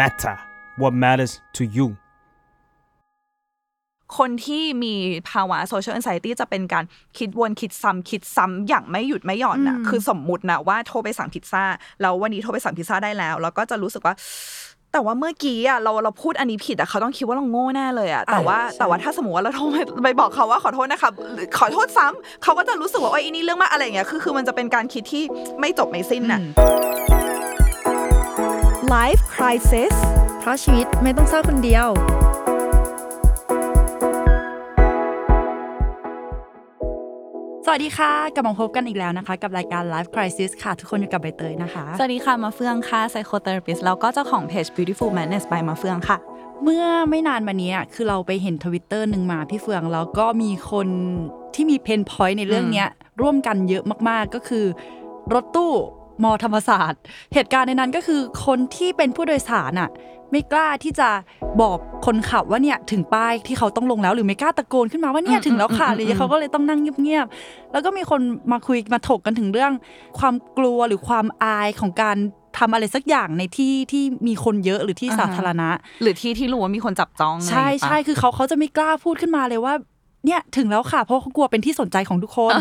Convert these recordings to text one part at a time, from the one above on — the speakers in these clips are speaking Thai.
matter what matters to you คนที่มีภาวะ social anxiety จะเป็นการคิดวนคิดซ้ำคิดซ้ำอย่างไม่หยุดไม่หย่อนนะคือสมมุตินะว่าโทรไปสั่งพิซซ่าแล้ววันนี้โทรไปสั่งพิซซ่าได้แล้ว แล้วก็จะรู้สึกว่า แต่ว่าเมื่อกี้อะเราเราพูดอันนี้ผิดอะเขาต้องคิดว่าเราโง่แน่เลยอะแต่ว่าแต่ว่าถ้าสมมติว่าเราโทรไปไปบอกเขาว่าขอโทษนะคะหรือขอโทษซ้ำเขาก็จะรู้สึกว่าโอ้ยอันนี้เรื่องมากอะไรอย่างเงี้ยคือคือมันจะเป็นการคิดที่ไม่จบไม่สิ้นน่ะ Life Crisis เพราะชีวิตไม่ต้องเศร้าคนเดียว สวัสดีค่ะ กลับมาพบกันอีกแล้วนะคะ กับรายการ Life Crisis ค่ะ ทุกคนอยู่กับใบเตยนะคะ สวัสดีค่ะ มาเฟืองค่ะ psychotherapist แล้วก็เจ้าของเพจ beautiful madness by มาเฟืองค่ะ เมื่อไม่นานมานี้อะคือเราไปเห็นทวิตเตอร์หนึ่งมาพี่เฟืองแล้วก็มีคนที่มีเพนพอยต์ในเรื่องเนี้ยร่วมกันเยอะมากๆก็คือรถตู้ มอธรรมศาสตร์ เหตุการณ์ในนั้นก็คือคนที่เป็นผู้โดยสารอะไม่กล้าที่จะบอกคนขับว่าเนี่ยถึงป้ายที่เขาต้องลงแล้วหรือไม่กล้าตะโกนขึ้นมาว่าเนี่ยถึงแล้วค่ะอะไรอย่างเงี้ยเขาก็เลยต้องนั่งเงียบๆแล้วก็มีคนมาคุยมาถกกันถึงเรื่อง ความกลัวหรือความอายของการทำอะไรสักอย่างในที่ที่มีคนเยอะหรือที่อ่าฮะสาธารณะ หรือที่ที่รู้ว่ามีคนจับจ้อง ใช่อะไรอย่างงี้ปะใช่คือเขาเขาจะไม่กล้าพูดขึ้นมาเลยว่าเนี่ยถึงแล้วค่ะเพราะเขากลัวเป็นที่สนใจของทุกคน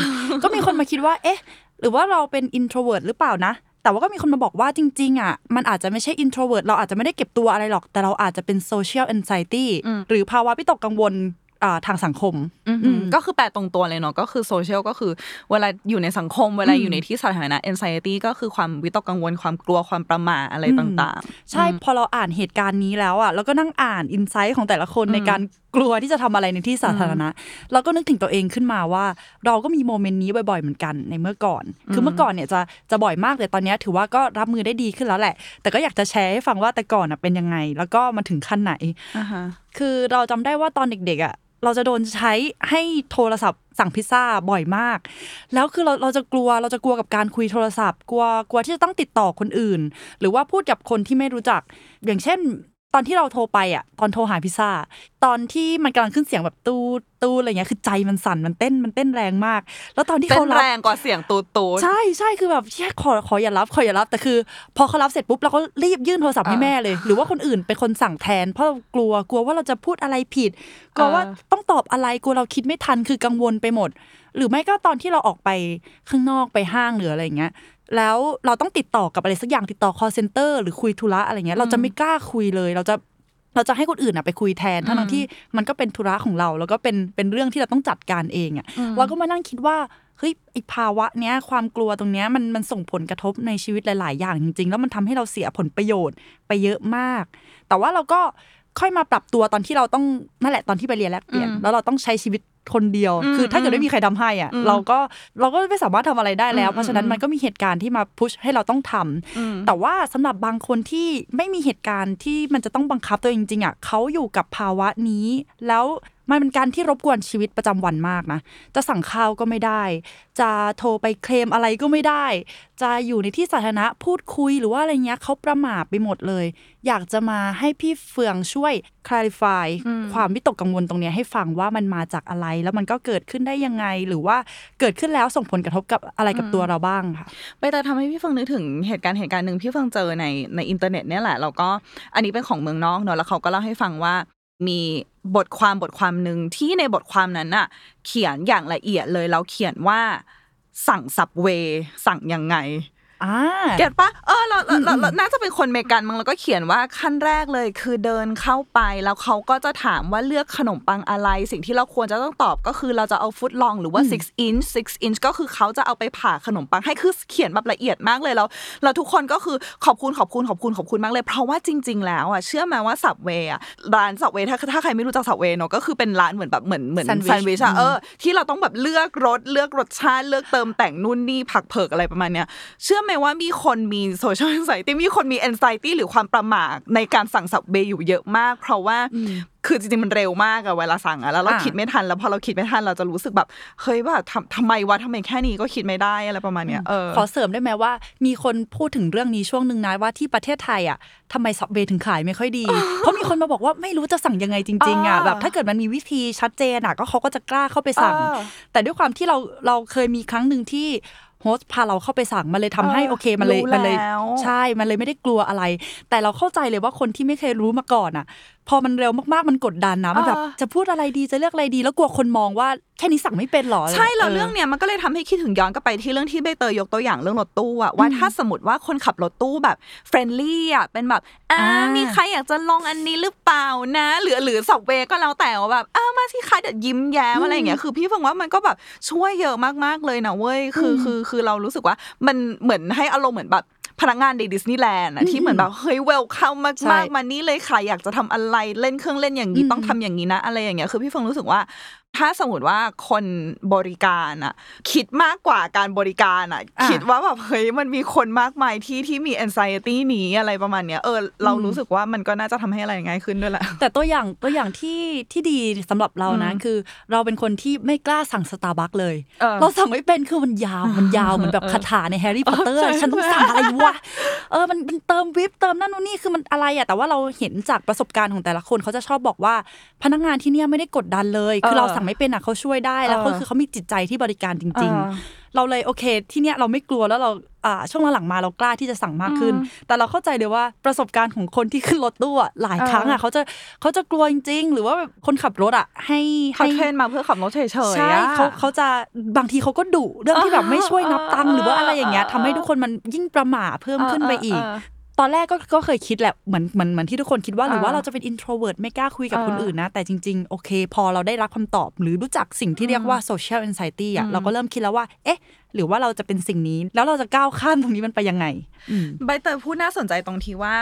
ก็มีคนมาคิดว่า เอ๊ะห รือว่าเราเป็น introvert หรือเปล่านะ แต่ว่าก็มีคนมาบอกว่าจริงๆอะมันอาจจะไม่ใช่ introvert เราอาจจะไม่ได้เก็บตัวอะไรหรอก แต่เราอาจจะเป็น social anxiety หรือภาวะวิตกกังวลอ่า ทางสังคมอืมอืมก็คือแปลตรงตัวเลยเนาะก็คือโซเชียลก็คือเวลาอยู่ในสังคม เวลาอยู่ในที่สาธารณะ anxiety ก็คือความวิตกกังวลความกลัวความประหม่าอะไรต่างใช่พอเราอ่านเหตุการณ์นี้แล้วอะแล้วก็นั่งอ่านอินไซต์ของแต่ละคนในการกลัวที่จะทำอะไรในที่สาธารณะ เราก็นึกถึงตัวเองขึ้นมาว่า เราก็มีโมเมนต์นี้บ่อยๆเหมือนกันในเมื่อก่อน คือเมื่อก่อนเนี่ยจะจะบ่อยมากแต่ตอนเนี้ยถือว่าก็รับมือได้ดีขึ้นแล้วแหละ แต่ก็อยากจะแชร์ให้ฟังว่าแต่ก่อนอะเป็นยังไง แล้วก็มาถึงขั้นไหนๆอ่าฮะคือเราจำได้ว่าตอนเด็กๆอะ เราจะโดนใช้ให้โทรศัพท์สั่งพิซซ่าบ่อยมาก แล้วคือเราเราจะกลัวเราจะกลัวกับการคุยโทรศัพท์ กลัวกลัวที่จะต้องติดต่อคนอื่น หรือว่าพูดกับคนที่ไม่รู้จัก อย่างเช่น ตอนที่เราโทรไปอะตอนโทรหาพิซซ่า ตอนที่มันกำลังขึ้นเสียงแบบตู้ตู้อะไรเงี้ยคือใจมันสั่นมันเต้นมันเต้นแรงมาก แล้วตอนที่เต้เขานรับแรงกว่าเสียงตูดตูดใช่ใช่คือแบบแค่ขอขออย่ารับขออย่ารับแต่คือ พอเขารับเสร็จปุ๊บเราก็รีบยื่นโทรศัพท์ให้อ่าแม่เลย หรือว่าคนอื่นเป็นคนสั่งแทน เพราะเรากลัวกลัวว่าเราจะพูดอะไรผิดกลัวว่าอ่าต้องตอบอะไรกลัวเราคิดไม่ทันคือกังวลไปหมด หรือไม่ก็ตอนที่เราออกไปข้างนอกไปห้างหรืออะไรอย่างเงี้ย แล้วเราต้องติดต่อกับอะไรสักอย่างติดต่อ call center หรือคุยธุระอะไรเงี้ยเราจะไม่กล้าคุยเลย เราจะเราจะให้คนอื่นอะไปคุยแทนทั้งๆที่มันก็เป็นธุระของเรา แล้วก็เป็นเป็นเรื่องที่เราต้องจัดการเองอะเราก็มานั่งคิดว่าเฮ้ยไอภาวะเนี้ยความกลัวตรงเนี้ยมันมันส่งผลกระทบในชีวิตหลาย ๆ อย่างจริง ๆ แล้วมันทำให้เราเสียผลประโยชน์ไปเยอะมาก แต่ว่าเราก็ค่อยมาปรับตัวตอนที่เราต้องนั่นแหละตอนที่ไปเรียนแลกเปลี่ยนแล้วเราต้องใช้ชีวิต คนเดียว คือถ้าเกิดไม่มีใครทำให้อะเราก็เราก็ไม่สามารถทำอะไรได้แล้ว เพราะฉะนั้นมันก็มีเหตุการณ์ที่มาพุชให้เราต้องทำแต่ว่าสำหรับบางคนที่ไม่มีเหตุการณ์ที่มันจะต้องบังคับตัวเองจริงๆอะเขาอยู่กับภาวะนี้ แล้ว มันเป็นการที่รบกวนชีวิตประจำวันมากนะ จะสั่งข้าวก็ไม่ได้ จะโทรไปเคลมอะไรก็ไม่ได้ จะอยู่ในที่สาธารณะพูดคุยหรือว่าอะไรเงี้ยเขาประหม่าไปหมดเลย อยากจะมาให้พี่เฟืองช่วย clarify ความวิตกกังวลตรงเนี้ยให้ฟังว่ามันมาจากอะไร แล้วมันก็เกิดขึ้นได้ยังไง หรือว่าเกิดขึ้นแล้วส่งผลกระทบกับอะไรกับตัวเราบ้างค่ะไปแต่ทำให้พี่เฟิงนึกถึงเหตุการณ์เหตุการณ์หนึ่งพี่เฟิงเจอในในอินเทอร์เน็ตเนี่ยแหละแล้วก็อันนี้เป็นของเมืองนอกเนอะแล้วเขาก็เล่าให้ฟังว่า มีบทความบทความหนึ่งที่ในบทความนั้นน่ะ เขียนอย่างละเอียดเลยแล้วเขียนว่าสั่ง Subway สั่งยังไง เก็ตปะเออเราเราเราเราน่าจะเป็นคนเมกันมั้งแล้วก็เขียนว่าขั้นแรกเลยคือเดินเข้าไปแล้วเขาก็จะถามว่าเลือกขนมปังอะไร สิ่งที่เราควรจะต้องตอบก็คือเราจะเอา footlong หรือว่า 6 inch 6 inch ก็คือเขาจะเอาไปผ่าขนมปังให้คือเขียนแบบละเอียดมากเลยแล้วแล้วทุกคนก็คือขอบคุณขอบคุณขอบคุณขอบคุณมากเลย เพราะว่าจริง ๆ แล้วอะเชื่อไหมว่าสับเวอะร้านสับเวถ้าถ้าใครไม่รู้จักสับเวเนาะก็คือเป็นร้านเหมือนแบบเหมือนเหมือน Sandwich แซนด์วิชอะเออที่เราต้องแบบเลือกรสเลือกรสชาติเลือกเติมแต่งนู่นนี่ผักเผือกอะไรประมาณเนี้ยเชื่อไหมว่ามีคนมีโซเชียล a อนไซตี้มีคนมี a อนไซตี้หรือความประหม่าในการสั่งสับเบย์อยู่เยอะมาก เพราะว่าคือจริงๆมันเร็วมากอะเวลาสั่งอะแล้วเราอ่าคิดไม่ทันแล้วพอเราคิดไม่ทันเราจะรู้สึกแบบเฮ้ยแบบทำทำไมวะทำไมแค่นี้ก็คิดไม่ได้อะไรประมาณเนี้ยเออขอเสริมได้ไหมว่า มีคนพูดถึงเรื่องนี้ช่วงหนึ่งนะว่าที่ประเทศไทยอะทำไมสับเวถึงขายไม่ค่อยดี เพราะมีคนมาบอกว่าไม่รู้จะสั่งยังไงจริงๆอะอ่าแบบถ้าเกิดมันมีวิธีชัดเจนอะก็เขาก็จะกล้าเข้าไปสั่งอ่าแต่ด้วยความที่เราเราเคยมีครั้งหนึ่งที่ โฮสต์พาเราเข้าไปสั่งมันเลยทำให้เออโอเคมันเลยรู้มันเลยแล้วใช่มันเลยไม่ได้กลัวอะไร แต่เราเข้าใจเลยว่าคนที่ไม่เคยรู้มาก่อนอะ พอมันเร็วมากๆ มันกดดันนะมันแบบเออจะพูดอะไรดีจะเลือกอะไรดี แล้วกลัวคนมองว่าแค่นี้สั่งไม่เป็นหรอ ใช่แล้วเรื่องเนี้ยมันก็เลยทำให้คิดถึงย้อนกลับไปที่เรื่องที่ใบเตยยกตัวอย่างเรื่องรถตู้อะว่าถ้าสมมติว่าคนขับรถตู้แบบ friendly อะเป็นแบบอ่าอ่ามีมีใครอยากจะลองอันนี้หรือเปล่านะ หรือหรือ Subway ก็แล้วแต่ว่าแบบอ่ามาที่ใครเดี๋ยวยิ้มแย้มอะไรอย่างเงี้ยคือพี่เฟิงว่ามันก็แบบช่วยเยอะมากๆเลยนะเว้ยคืออคือคือเรารู้สึกว่ามันเหมือนให้อารมณ์เหมือนแบบ พนักงานในดิสนีย์แลนด์อะที่เหมือนแบบเฮ้ย welcome ใช่มากๆมานี่เลยค่ะอยากจะทำอะไรเล่นเครื่องเล่นอย่างนี้อืมต้องทำอย่างนี้นะ อะไรอย่างเงี้ยคือพี่เฟิงรู้สึกว่า ถ้าสมมติว่าคนบริการอะคิดมากกว่าการบริการอะอะคิดว่าแบบเฮ้ยมันมีคนมากมายที่ที่มี anxiety นี้อะไรประมาณเนี้ยเออเราอืมรู้สึกว่ามันก็น่าจะทำให้อะไรง่ายขึ้นด้วยแหละแต่ตัวอย่างตัวอย่างที่ที่ดีสำหรับเรานะอืมคือ เราเป็นคนที่ไม่กล้าสั่งสตาร์บัคเลยเออเราสั่งไม่เป็นคือมันยาวมันยาวเหมือนแบบเออคาถาในแฮร์รี่พอตเตอร์ใช่ฉันต้องสั่งอะไรวะเออมันมันเติมวิปเติมนั่นนู่นนี่คือมันอะไรอะแต่ว่าเราเห็นจากประสบการณ์ของแต่ละคนเขาจะชอบบอกว่าพนักงานที่เนี่ยไม่ได้กดดันเลยคือเออเราสั่งไม่เป็นอะเขาช่วยได้แล้วเออก็คือเขามีจิตใจที่บริการจริงเออๆเราเลยโอเค ที่เนี่ยเราไม่กลัวแล้วเราอ่าช่วงหลังๆมาเรากล้าที่จะสั่งมากขึ้นอืมแต่เราเข้าใจเลยว่าประสบการณ์ของคนที่ขึ้นรถตู้อะหลายครั้งอะเออเขาจะเขาจะกลัวจริง ๆ หรือว่าแบบคนขับรถอะให้เขาให้เทรนมาเพื่อขับรถเฉยๆใช่อะเขาเขาจะบางทีเขาก็ดุเรื่องที่แบบไม่ช่วยนับตังค์หรือว่าอะไรอย่างเงี้ยเออทำให้ทุกคนมันยิ่งประหม่าเพิ่มขึ้นไปอีกเออ ตอนแรกก็ก็เคยคิดแหละเหมือนเหมือนเหมือนที่ทุกคนคิดว่าหรือว่าเออเราจะเป็น introvert ไม่กล้าคุยกับเออคนอื่นนะ แต่จริง ๆ โอเค พอเราได้รับคำตอบ หรือรู้จักสิ่งที่เรียกว่า social anxiety อะอืมเราก็เริ่มคิดแล้วว่า เอ๊ะ หรือว่าเราจะเป็นสิ่งนี้ แล้วเราจะก้าวข้ามตรงนี้มันไปยังไงอืมใบเตยพูดน่าสนใจตรงที่ว่า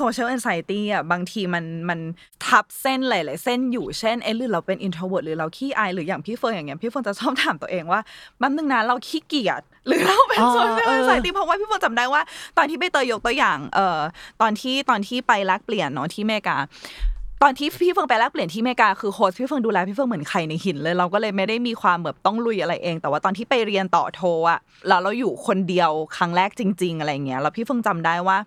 social anxiety อะบางทีมันมันทับเส้นหลายๆเส้นอยู่เช่นเอะหรือเราเป็น introvert หรือเราขี้อายหรืออย่างพี่เฟิร์นอย่างเงี้ยพี่เฟิร์นจะชอบถามตัวเองว่าแป๊บนึงนะเราขี้เกียจหรือเราเป็นอ๋อ social เออ anxiety เพราะว่าพี่เฟิร์นจำได้ว่า ตอนที่ใบเตยยกตัวอย่างเอ่อตอนที่ตอนที่ไปแลกเปลี่ยนเนาะที่อเมริกา ตอนที่พี่เฟิงไปแลกเปลี่ยนที่อเมริกาคือโฮสต์พี่เฟิงดูแลพี่เฟิงเหมือนไข่ในหินเลยเราก็เลยไม่ได้มีความแบบต้องลุยอะไรเอง แต่ว่าตอนที่ไปเรียนต่อโทอะแล้วเราอยู่คนเดียวครั้งแรกจริง ๆ อะไรเงี้ยแล้วพี่เฟิงจำได้ว่า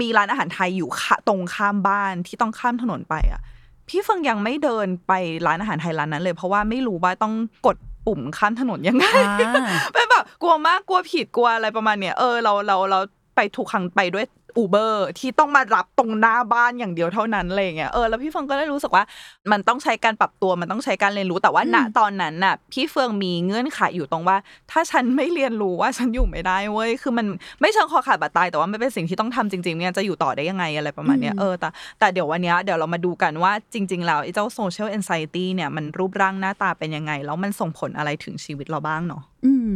มีร้านอาหารไทยอยู่ข้าตรงข้ามบ้านที่ต้องข้ามถนนไปอะพี่เฟิงยังไม่เดินไปร้านอาหารไทยร้านนั้นเลย เพราะว่าไม่รู้ว่าต้องกดปุ่มข้ามถนนยังไงอ่าเป็นแบบกลัวมากกลัวผิดกลัวอะไรประมาณเนี้ยเออเราเราเราไปถูกครั้งไปด้วย อูเบอร์ที่ต้องมารับตรงหน้าบ้านอย่างเดียวเท่านั้นอะไรอย่างเงี้ยเออแล้วพี่เฟืองก็ได้รู้สึกว่า มันต้องใช้การปรับตัวมันต้องใช้การเรียนรู้แต่ว่าณตอนนั้นน่ะ พี่เฟืองมีเงื่อนไขอยู่ตรงว่า ถ้าฉันไม่เรียนรู้ว่าฉันอยู่ไม่ได้เว้ยคือมันไม่เชิงคอขาดบาดตายแต่ว่ามันเป็นสิ่งที่ต้องทำจริงๆเนี่ยจะอยู่ต่อได้ยังไงอะไรประมาณเนี้ยอืมเออแต่แต่เดี๋ยววันเนี้ยเดี๋ยวเรามาดูกันว่าจริง ๆ แล้วไอ้เจ้า social anxiety เนี่ยมันรูปร่างหน้าตาเป็นยังไง แล้วมันส่งผลอะไรถึงชีวิตเราบ้างเนาะอืม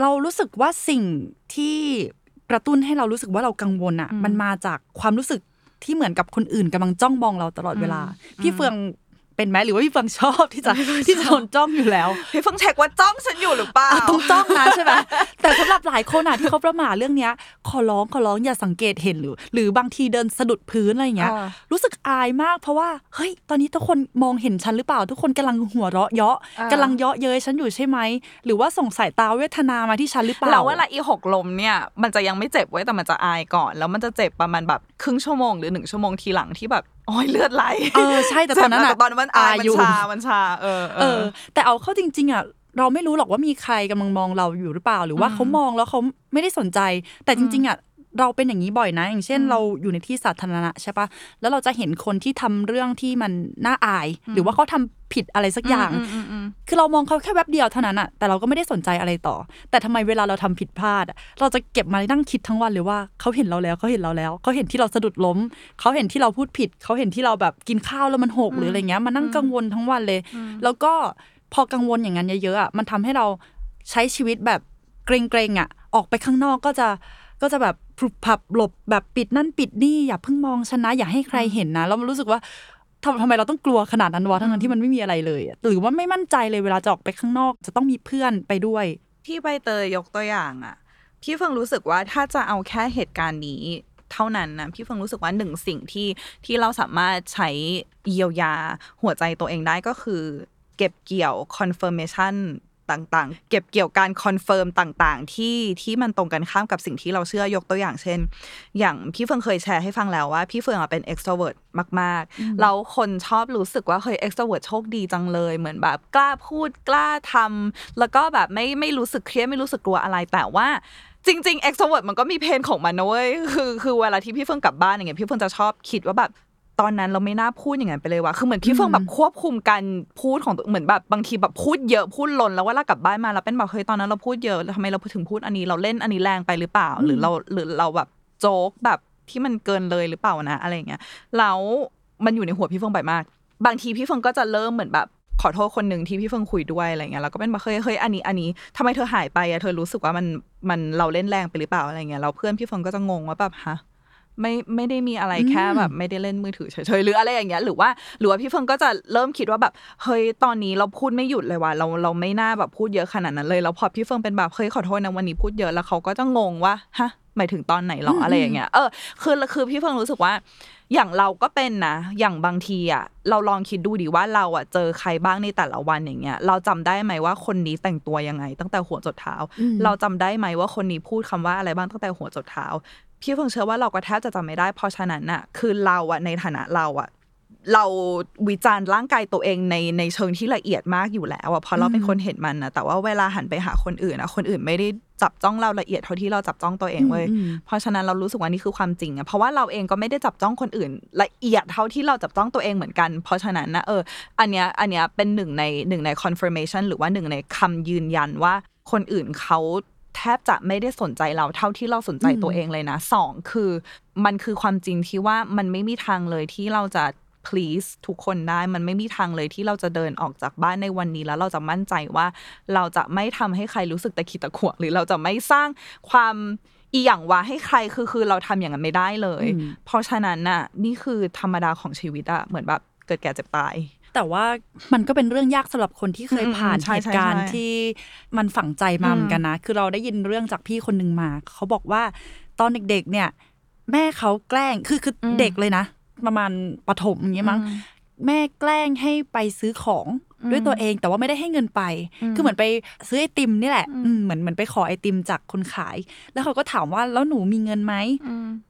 เรารู้สึกว่าสิ่งที่ กระตุ้นให้เรารู้สึกว่าเรากังวลอะอืมมันมาจากความรู้สึกที่เหมือนกับคนอื่นกำลังจ้องมองเราตลอดเวลาอืมพี่เฟือง เป็นไหมหรือว่าพี่เฟืองชอบที่จะที่จะโดนจ้องอยู่แล้วพี่เฟิงเช็คว่าจ้องฉันอยู่หรือเปล่าอะต้องจ้องนะใช่ไหมแต่สำหรับหลายคนอะที่เขาประมาทเรื่องเนี้ยขอร้องขอร้องอย่าสังเกตเห็นหรือ หรือบางทีเดินสะดุดพื้นอะไรอย่างเงี้ยอ่ารู้สึกอายมากเพราะว่าเฮ้ยตอนนี้ทุกคนมองเห็นฉันหรือเปล่า ทุกคนกำลังหัวเราะเยาะอ่ากำลังเยาะเย้ยฉันอยู่ใช่ไหมหรือว่าส่งสายตาเวทนามาที่ฉันหรือเปล่าแล้วเวลาอีหกลมเนี่ยมันจะยังไม่เจ็บไว้ยแต่มันจะอายก่อน แล้วมันจะเจ็บประมาณแบบครึ่งชั่วโมงหรือหนึ่งชั่วโมงทีหลังที่แบบ โอ้ยเลือดไหลเออใช่แต่ตอนนั้นเจ็บอะมากตอนนั้นมันอายอายมันอยู่ชามันชาเออเออ แต่เอาเข้าจริง ๆอะเราไม่รู้หรอกว่ามีใครกำลังมองเราอยู่หรือเปล่า หรือว่าเขามองแล้วเขาไม่ได้สนใจ แต่จริง ๆอะ เราเป็นอย่างนี้บ่อยนะ อย่างเช่น เราอยู่ในที่สาธารณะใช่ปะแล้วเราจะเห็นคนที่ทำเรื่องที่มันน่าอาย หรือว่าเขาทำผิดอะไรสักอย่างมอืมอืมคือเรามองเขาแค่แวบเดียวเท่านั้นอะแต่เราก็ไม่ได้สนใจอะไรต่อ แต่ทำไมเวลาเราทำผิดพลาดอะเราจะเก็บมานั่งคิดทั้งวันเลยว่าเขาเห็นเราแล้วเขาเห็นเราแล้วเขาเห็นที่เราสะดุดล้มเขาเห็นที่เราพูดผิดเขาเห็นที่เราแบบกินข้าวแล้วมันหกหรืออะไรเงี้ยมานั่งกังวลทั้งวันเลย แล้วก็พอกังวลอย่างนั้นเยอะๆอะมันทำให้เราใช้ชีวิตแบบเกรงๆอะออกไปข้างนอกก็จะก็จะแบบ พรุบพรับหลบแบบปิดนั่นปิดนี่อย่าเพิ่งมองฉันนะ อย่าให้ใครเห็นนะแล้วมันรู้สึกว่าทำทำไมเราต้องกลัวขนาดนั้นวะทั้งนั้นที่มันไม่มีอะไรเลยอะหรือว่าไม่มั่นใจเลยเวลาจะออกไปข้างนอก จะต้องมีเพื่อนไปด้วย ที่ใบเตยยกตัวอย่างอะพี่เฟิงรู้สึกว่าถ้าจะเอาแค่เหตุการณ์นี้เท่านั้นนะพี่เฟิงรู้สึกว่าหนึ่งสิ่งที่ที่เราสามารถใช้เยียวยาหัวใจตัวเองได้ก็คือ เก็บเกี่ยว confirmation ต่างๆ เก็บเกี่ยวการคอนเฟิร์มต่างๆ ที่ที่มันตรงกันข้ามกับสิ่งที่เราเชื่อยกตัวอย่างเช่น อย่างพี่เฟิงเคยแชร์ให้ฟังแล้วว่า พี่เฟิงอะเป็น extrovert มากๆแล้วคนชอบรู้สึกว่าเฮ้ย extrovert โชคดีจังเลยเหมือนแบบกล้าพูดกล้าทำแล้วก็แบบไม่ไม่รู้สึกเครียดไม่รู้สึกกลัวอะไรแต่ว่าจริงๆ extrovert มันก็มี pain ของมันนะเว้ย คือ คือเวลาที่พี่เฟิงกลับบ้านอย่างเงี้ย พี่เฟิงจะชอบคิดว่าแบบ ตอนนั้นเราไม่น่าพูดอย่างนั้นไปเลยว่ะ คือเหมือนพี่เฟิงแบบควบคุมการพูดของตัวเหมือนแบบบางทีแบบพูดเยอะพูดล้นแล้วเวลากลับบ้านมาเราเป็นแบบเฮ้ยตอนนั้นเราพูดเยอะแล้วทำไมเราถึงพูดอันนี้เราเล่นอันนี้แรงไปหรือเปล่า หรือเราหรือเราแบบโจ๊กแบบที่มันเกินเลยหรือเปล่านะอะไรอย่างเงี้ยแล้วมันอยู่ในหัวพี่เฟิงบ่อยมาก บางทีพี่เฟิงก็จะเริ่มเหมือนแบบขอโทษคนหนึ่งที่พี่เฟิงคุยด้วยอะไรเงี้ยแล้วก็เป็นแบบเฮ้ยเฮ้ยอันนี้อันนี้ทำไมเธอหายไปอะเธอรู้สึกว่ามันมันเราเล่นแรงไปหรือเปล่าอะไรเงี้ยเราเพื่อนพี่เฟิงก็จะงงว่าแบบฮะ ไม่ไม่ได้มีอะไรแค่แบบไม่ได้เล่นมือถือเฉยๆหรืออะไรอย่างเงี้ยหรือว่าหรือว่าพี่เฟิงก็จะเริ่มคิดว่าแบบเฮ้ยตอนนี้เราพูดไม่หยุดเลยว่ะเราเราไม่น่าแบบพูดเยอะขนาดนั้นเลยแล้วพอพี่เฟิงเป็นแบบเฮ้ยขอโทษนะวันนี้พูดเยอะแล้วเขาก็จะงงว่าฮะหมายถึงตอนไหนหรออะไรอย่างเงี้ย เออ คือคือพี่เฟิงรู้สึกว่า อย่างเราก็เป็นนะ อย่างบางทีอะ เราลองคิดดูดิว่าเราอะเจอใครบ้างในแต่ละวันอย่างเงี้ย เราจำได้ไหมว่าคนนี้แต่งตัวยังไง ตั้งแต่หัวจดเท้า เราจำได้ไหมว่าคนนี้พูดคำว่าอะไรบ้างตั้งแต่หัวจดเท้า พี่เพิ่งเชื่อว่าเราก็แทบจะจำไม่ได้ เพราะฉะนั้นน่ะ คือเราอะในฐานะเราอะเราวิจารณ์ร่างกายตัวเองในในเชิงที่ละเอียดมากอยู่แล้วอะเพราะเราเป็นคนเห็นมันนะแต่ว่าเวลาหันไปหาคนอื่นอะคนอื่นไม่ได้จับจ้องเราละเอียดเท่าที่เราจับจ้องตัวเองเว้ยเพราะฉะนั้นเรารู้สึกว่านี่คือความจริงอะเพราะว่าเราเองก็ไม่ได้จับจ้องคนอื่น ละเอียดเท่าที่เราจับจ้องตัวเองเหมือนกัน เพราะฉะนั้นนะเออ อันเนี้ยอันเนี้ยเป็นหนึ่งในหนึ่งใน confirmation หรือว่าหนึ่งในคำยืนยันว่าคนอื่นเขา แทบจะไม่ได้สนใจเราเท่าที่เราสนใจตัวเองเลยนะสองคือมันคือความจริงที่ว่ามันไม่มีทางเลยที่เราจะ please ทุกคนได้มันไม่มีทางเลยที่เราจะเดินออกจากบ้านในวันนี้แล้วเราจะมั่นใจว่า เราจะไม่ทำให้ใครรู้สึกตะขิดตะขวงหรือเราจะไม่สร้างความอีหยังวะให้ใครคือคือเราทำอย่างนั้นไม่ได้เลย เพราะฉะนั้นน่ะนี่คือธรรมดาของชีวิตอะเหมือนแบบเกิดแก่เจ็บตาย แต่ว่ามันก็เป็นเรื่องยากสำหรับคนที่เคยอืมผ่านใช่เหใช่ตุการณ์ใช่ที่มันฝังใจมาเหมือนกันนะ คือเราได้ยินเรื่องจากพี่คนหนึ่งมา เขาบอกว่าตอนเด็กๆเนี่ย แม่เขาแกล้งคือคืออเด็กเลยนะ ประมาณปฐมอย่างเงี้ยมั้งแม่แกล้งให้ไปซื้อของด้วยตัวเองแต่ว่าไม่ได้ให้เงินไป คือเหมือนไปซื้อไอติมนี่แหละอืมเหมือนเหมือนไปขอไอติมจากคนขาย แล้วเขาก็ถามว่าแล้วหนูมีเงินไหม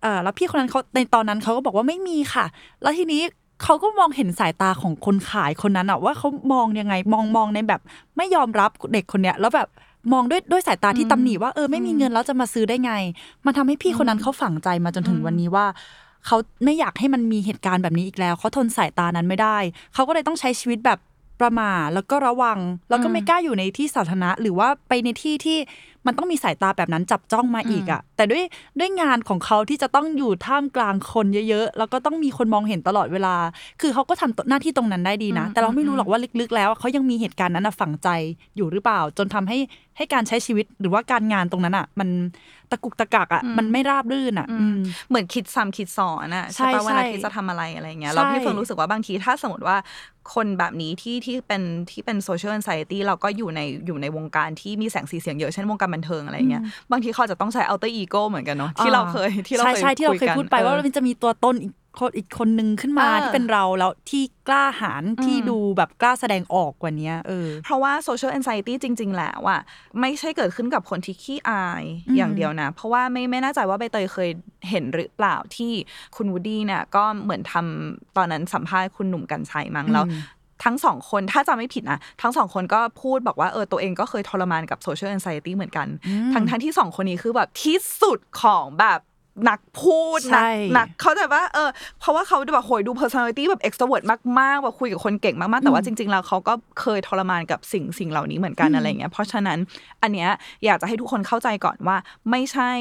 เออแล้วพี่คนนั้นเขาในตอนนั้นเขาก็บอกว่าไม่มีค่ะ แล้วทีนี้ เขาก็มองเห็นสายตาของคนขายคนนั้นอะว่าเขามองยังไงมองมองในแบบไม่ยอมรับเด็กคนเนี้ยแล้วแบบมองด้วยด้วยสายตาที่ตำหนิว่าเออไม่มีเงินแล้วจะมาซื้อได้ไง มันทำให้พี่คนนั้นเขาฝังใจมาจนถึงวันนี้ว่าเขาไม่อยากให้มันมีเหตุการณ์แบบนี้อีกแล้วเขาทนสายตานั้นไม่ได้เขาก็เลยต้องใช้ชีวิตแบบประมาทแล้วก็ระวัง แล้วก็ไม่กล้าอยู่ในที่สาธารณะ หรือว่าไปในที่ที่มันต้องมีสายตาแบบนั้นจับจ้องมาอีกอะแต่ด้วยด้วยงานของเขาที่จะต้องอยู่ท่ามกลางคนเยอะๆ แล้วก็ต้องมีคนมองเห็นตลอดเวลา คือเขาก็ทำหน้าที่ตรงนั้นได้ดีนะ แต่เราไม่รู้หรอกว่าลึกๆ แล้วเขายังมีเหตุการณ์นั้นอะฝังใจอยู่หรือเปล่า จนทำให้ให้การใช้ชีวิตหรือว่าการงานตรงนั้นอะมันตะกุกตะกักอะมันไม่ราบรื่นอะอืมเหมือนคิดซ้ำคิดซ้อนอะใช่ใช่ปะเวลาใช่ที่จะทำอะไรอะไรเงี้ยใช่แล้วพี่เฟิงรู้สึกว่าบางทีถ้าสมมติว่าคนแบบนี้ที่ที่เป็นที่เป็นโซเชียล a อน i ซตี้เราก็อยู่ในอยู่ในวงการที่มีแสงสีเสียงเยอะเช่นวงการบันเทิงอะไรเงี้ยบางทีเขาจะต้องใช้ alter ego เหมือนกันเนาะที่เราเคยที่เราใช่เคยใช่ที่เราเคยกันพูดไปว่าออมันจะมีตัวตนอีกคนอีกคนนึงขึ้นมาเออที่เป็นเราแล้วที่กล้าหาญที่ดูแบบกล้าแสดงออกกว่านี้เออเพราะว่า social anxiety จริง ๆแล้วอะไม่ใช่เกิดขึ้นกับคนที่ขี้อายอย่างเดียวนะ เพราะว่าไม่ไม่แน่ใจว่าใบเตยเคยเห็นหรือเปล่าที่คุณวูดดี้เนี่ยก็เหมือนทำตอนนั้นสัมภาษณ์คุณหนุ่มกัญชัยมั้งแล้ว ทั้งสองคนถ้าจำไม่ผิดนะทั้งสองคนก็พูดบอกว่าเออตัวเองก็เคยทรมานกับ social anxiety เหมือนกัน ทั้งทั้งที่สองคนนี้คือแบบที่สุดของแบบ นักพูดใช่นักนักเขาใจว่าเออเพราะว่าเขาแบบโหยดู personality แบบ extrovert มากๆแบบคุยกับคนเก่งมากๆ แต่ว่าจริงๆแล้วเขาก็เคยทรมานกับสิ่งสิ่งเหล่านี้เหมือนกันอะไรเงี้ยเพราะฉะนั้นอันเนี้ยอยากจะให้ทุกคนเข้าใจก่อนว่า ไม่ใช่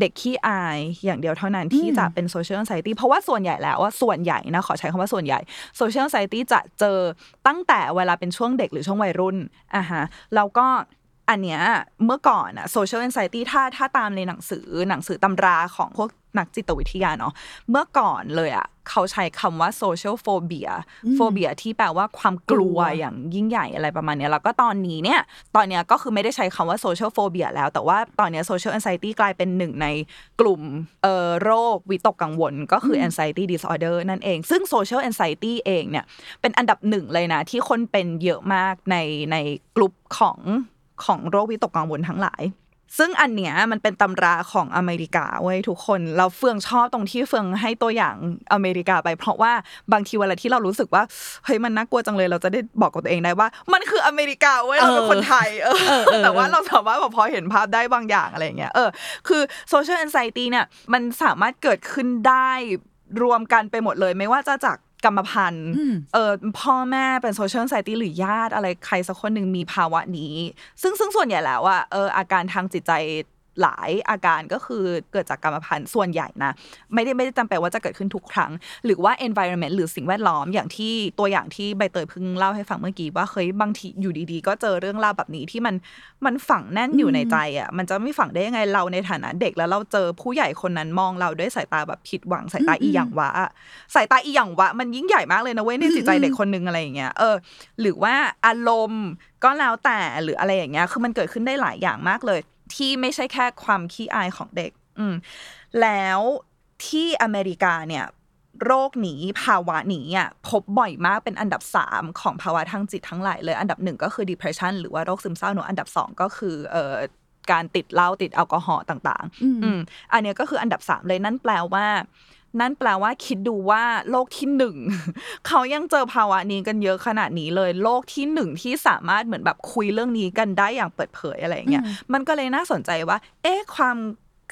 เด็กขี้อายอย่างเดียวเท่านั้นที่จะเป็น social anxiety เพราะว่าส่วนใหญ่แล้วว่าส่วนใหญ่นะขอใช้คำว่าส่วนใหญ่ social anxiety จะเจอตั้งแต่เวลาเป็นช่วงเด็กหรือช่วงวัยรุ่นอะฮะแล้วก็ อันเนี้ยเมื่อก่อนอะ social anxiety ถ้าถ้าตามในหนังสือหนังสือตำราของพวกนักจิตวิทยาเนาะเมื่อก่อนเลยอะเขาใช้คำว่า social phobia phobia ที่แปลว่าความกลัวกลัวอย่างยิ่งใหญ่อะไรประมาณเนี้ยแล้วก็ตอนนี้เนี่ยตอนเนี้ยก็คือไม่ได้ใช้คำว่า social phobia แล้ว แต่ว่าตอนเนี้ย social anxiety กลายเป็นหนึ่งในกลุ่มเอ่อโรควิตกกังวล ก็คือ anxiety disorder นั่นเอง ซึ่ง social anxiety เองเนี่ยเป็นอันดับหนึ่งเลยนะที่คนเป็นเยอะมากในในกลุ่มของ ของโรควิตกกังวลทั้งหลาย ซึ่งอันเนี้ยมันเป็นตำราของอเมริกาเว้ยทุกคนเราเฟืองชอบตรงที่เฟืองให้ตัวอย่างอเมริกาไป เพราะว่าบางทีเวลาที่เรารู้สึกว่าเฮ้ยมันน่ากลัวจังเลยเราจะได้บอกกับตัวเองได้ว่า มันคืออเมริกาเว้ยเราเป็นคนไทยเออแต่ว่าเราสามารถแบบพอเห็นภาพได้บางอย่างอะไรอย่างเงี้ยเออคือ social anxiety เนี่ยมันสามารถเกิดขึ้นได้รวมกันไปหมดเลย ไม่ว่าจะจาก กรรมพันธุ์อืมเออพ่อแม่เป็นโซเชียลไซตี้หรือญาติอะไรใครสักคนหนึ่งมีภาวะนี้ ซึ่งซึ่งส่วนใหญ่แล้วอะเอออาการทางจิตใจ หลายอาการก็คือเกิดจากกรรมพันธุ์ส่วนใหญ่นะ ไม่ได้ไม่ได้จำเป็นว่าจะเกิดขึ้นทุกครั้ง หรือว่า environment หรือสิ่งแวดล้อมอย่างที่ตัวอย่างที่ใบเตยเพิ่งเล่าให้ฟังเมื่อกี้ว่าเฮ้ยบางทีอยู่ดีๆ ก็เจอเรื่องราวแบบนี้ที่มันมันฝังแน่นอยู่ในใจอะมันจะไม่ฝังได้ยังไงเราในฐานะเด็กแล้วเราเจอผู้ใหญ่คนนั้นมองเราด้วยสายตาแบบผิดหวังสายตาอีหยังวะอะสายตาอีหยังวะมันยิ่งใหญ่มากเลยนะเว้ยในจิตใจเด็กคนนึงอะไรอย่างเงี้ยเออ หรือว่าอารมณ์ก็แล้วแต่หรืออะไรอย่างเงี้ยคือมันเกิดขึ้นได้หลายอย่างมากเลย ที่ไม่ใช่แค่ความขี้อายของเด็ก อืมแล้วที่อเมริกาเนี่ย โรคนี้ภาวะนี้อะพบบ่อยมากเป็นอันดับสามของภาวะทางจิตทั้งหลายเลย อันดับหนึ่งก็คือ depression หรือว่าโรคซึมเศร้าเนอะอันดับสองก็คือเอ่อการติดเหล้าติดแอลกอฮอล์ต่างอืมๆอืมอันเนี้ยก็คืออันดับสามเลยนั่นแปลว่า นั่นแปลว่าคิดดูว่าโลกที่หนึ่งเขายังเจอภาวะนี้กันเยอะขนาดนี้เลย โลกที่หนึ่งที่สามารถเหมือนแบบคุยเรื่องนี้กันได้อย่างเปิดเผยอะไรอย่างเงี้ยมันก็เลยน่าสนใจว่า เอ๊ะความ